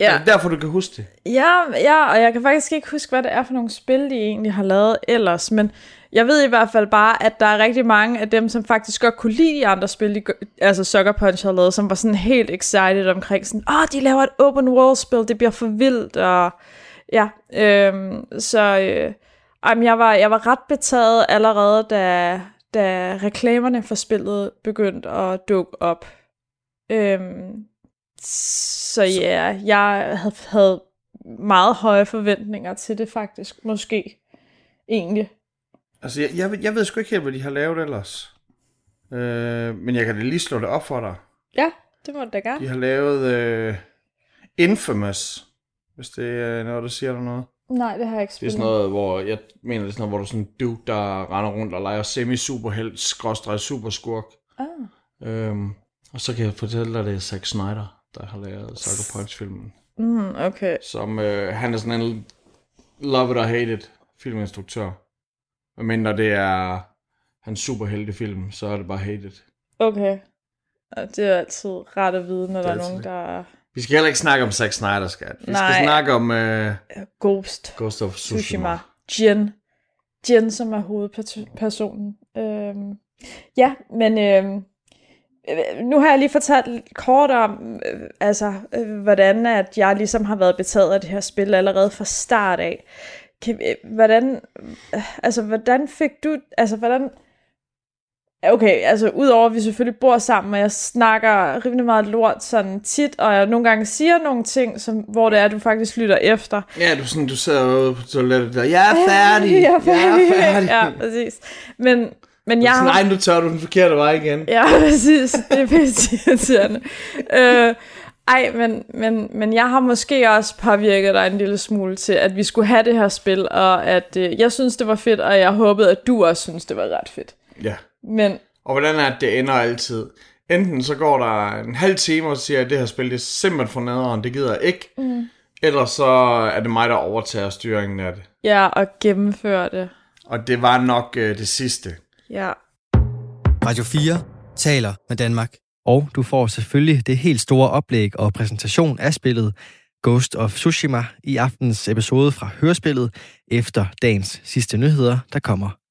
Ja. Er det derfor, du kan huske det? ja, ja, og jeg kan faktisk ikke huske, hvad det er for nogle spil, de egentlig har lavet ellers, men jeg ved i hvert fald bare, at der er rigtig mange af dem, som faktisk godt kunne lide de andre spil, de, altså Sucker Punch har lavet, som var sådan helt excited omkring sådan, åh, oh, de laver et open world spil, det bliver for vildt, og ja, øhm, så øh, jamen, jeg, var, jeg var ret betaget allerede, da, da reklamerne for spillet begyndte at dukke op. Øhm, så ja, jeg havde, havde meget høje forventninger til det faktisk, måske, egentlig. Altså, jeg, jeg, ved- jeg ved sgu ikke helt, hvad de har lavet ellers. Øh, men jeg kan lige slå det op for dig. Ja, det må du da gerne. De har lavet øh, Infamous, hvis det er noget, der siger dig noget. Nej, det har jeg ikke Det er spillet. sådan noget, hvor jeg mener, det er sådan noget, hvor du er sådan en dude, der render rundt og leger semi-superhelt, skråstrej superskurk. Ah. Øhm, og så kan jeg fortælle dig, det er Zack Snyder, der har lavet Sucker Punch-filmen. Mm, okay. Som, øh, han er sådan en love it or hate it filminstruktør. Medmindre det er hans superheltefilm, så er det bare hate it. Okay. Og det er altid ret at vide, når der er nogen, det. der er Vi skal heller ikke snakke om Zack Snyder, skat. Vi Nej. skal snakke om øh, Ghost. Ghost of Tsushima. Tsushima. Jen. Jen, som er hovedpersonen. Øhm, ja, men øhm, øh, nu har jeg lige fortalt kort om, øh, altså, øh, hvordan at jeg ligesom har været betaget af det her spil allerede fra start af. Kan, øh, hvordan, altså, hvordan fik du, altså, hvordan, Okay, altså udover at vi selvfølgelig bor sammen, og jeg snakker rimelig meget lort sådan tit, og jeg nogle gange siger nogle ting, som, hvor det er, at du faktisk lytter efter. Ja, du, sådan, du sidder ude på toilettet der. Jeg er færdig. Jeg er færdig. Jeg er færdig. ja, præcis. Men, men jeg Jeg sådan, har... nej, nu tør du den forkerte vej igen. Ja, præcis. Det er pisse irriterende. øh, ej, men, men, men jeg har måske også påvirket dig en lille smule til, at vi skulle have det her spil, og at øh, jeg synes, det var fedt, og jeg håbede, at du også synes, det var ret fedt. Ja. Men Og hvordan er det, det ender altid? Enten så går der en halv time, og så siger jeg, at det her spil det er simpelthen for naderen, det gider jeg ikke. Mm. Ellers så er det mig, der overtager styringen af det. Ja, og gennemføre det. Og det var nok øh, det sidste. Ja. Radio 4 taler med Danmark. Og du får selvfølgelig det helt store oplæg og præsentation af spillet Ghost of Tsushima i aftens episode fra Hørespillet efter dagens sidste nyheder, der kommer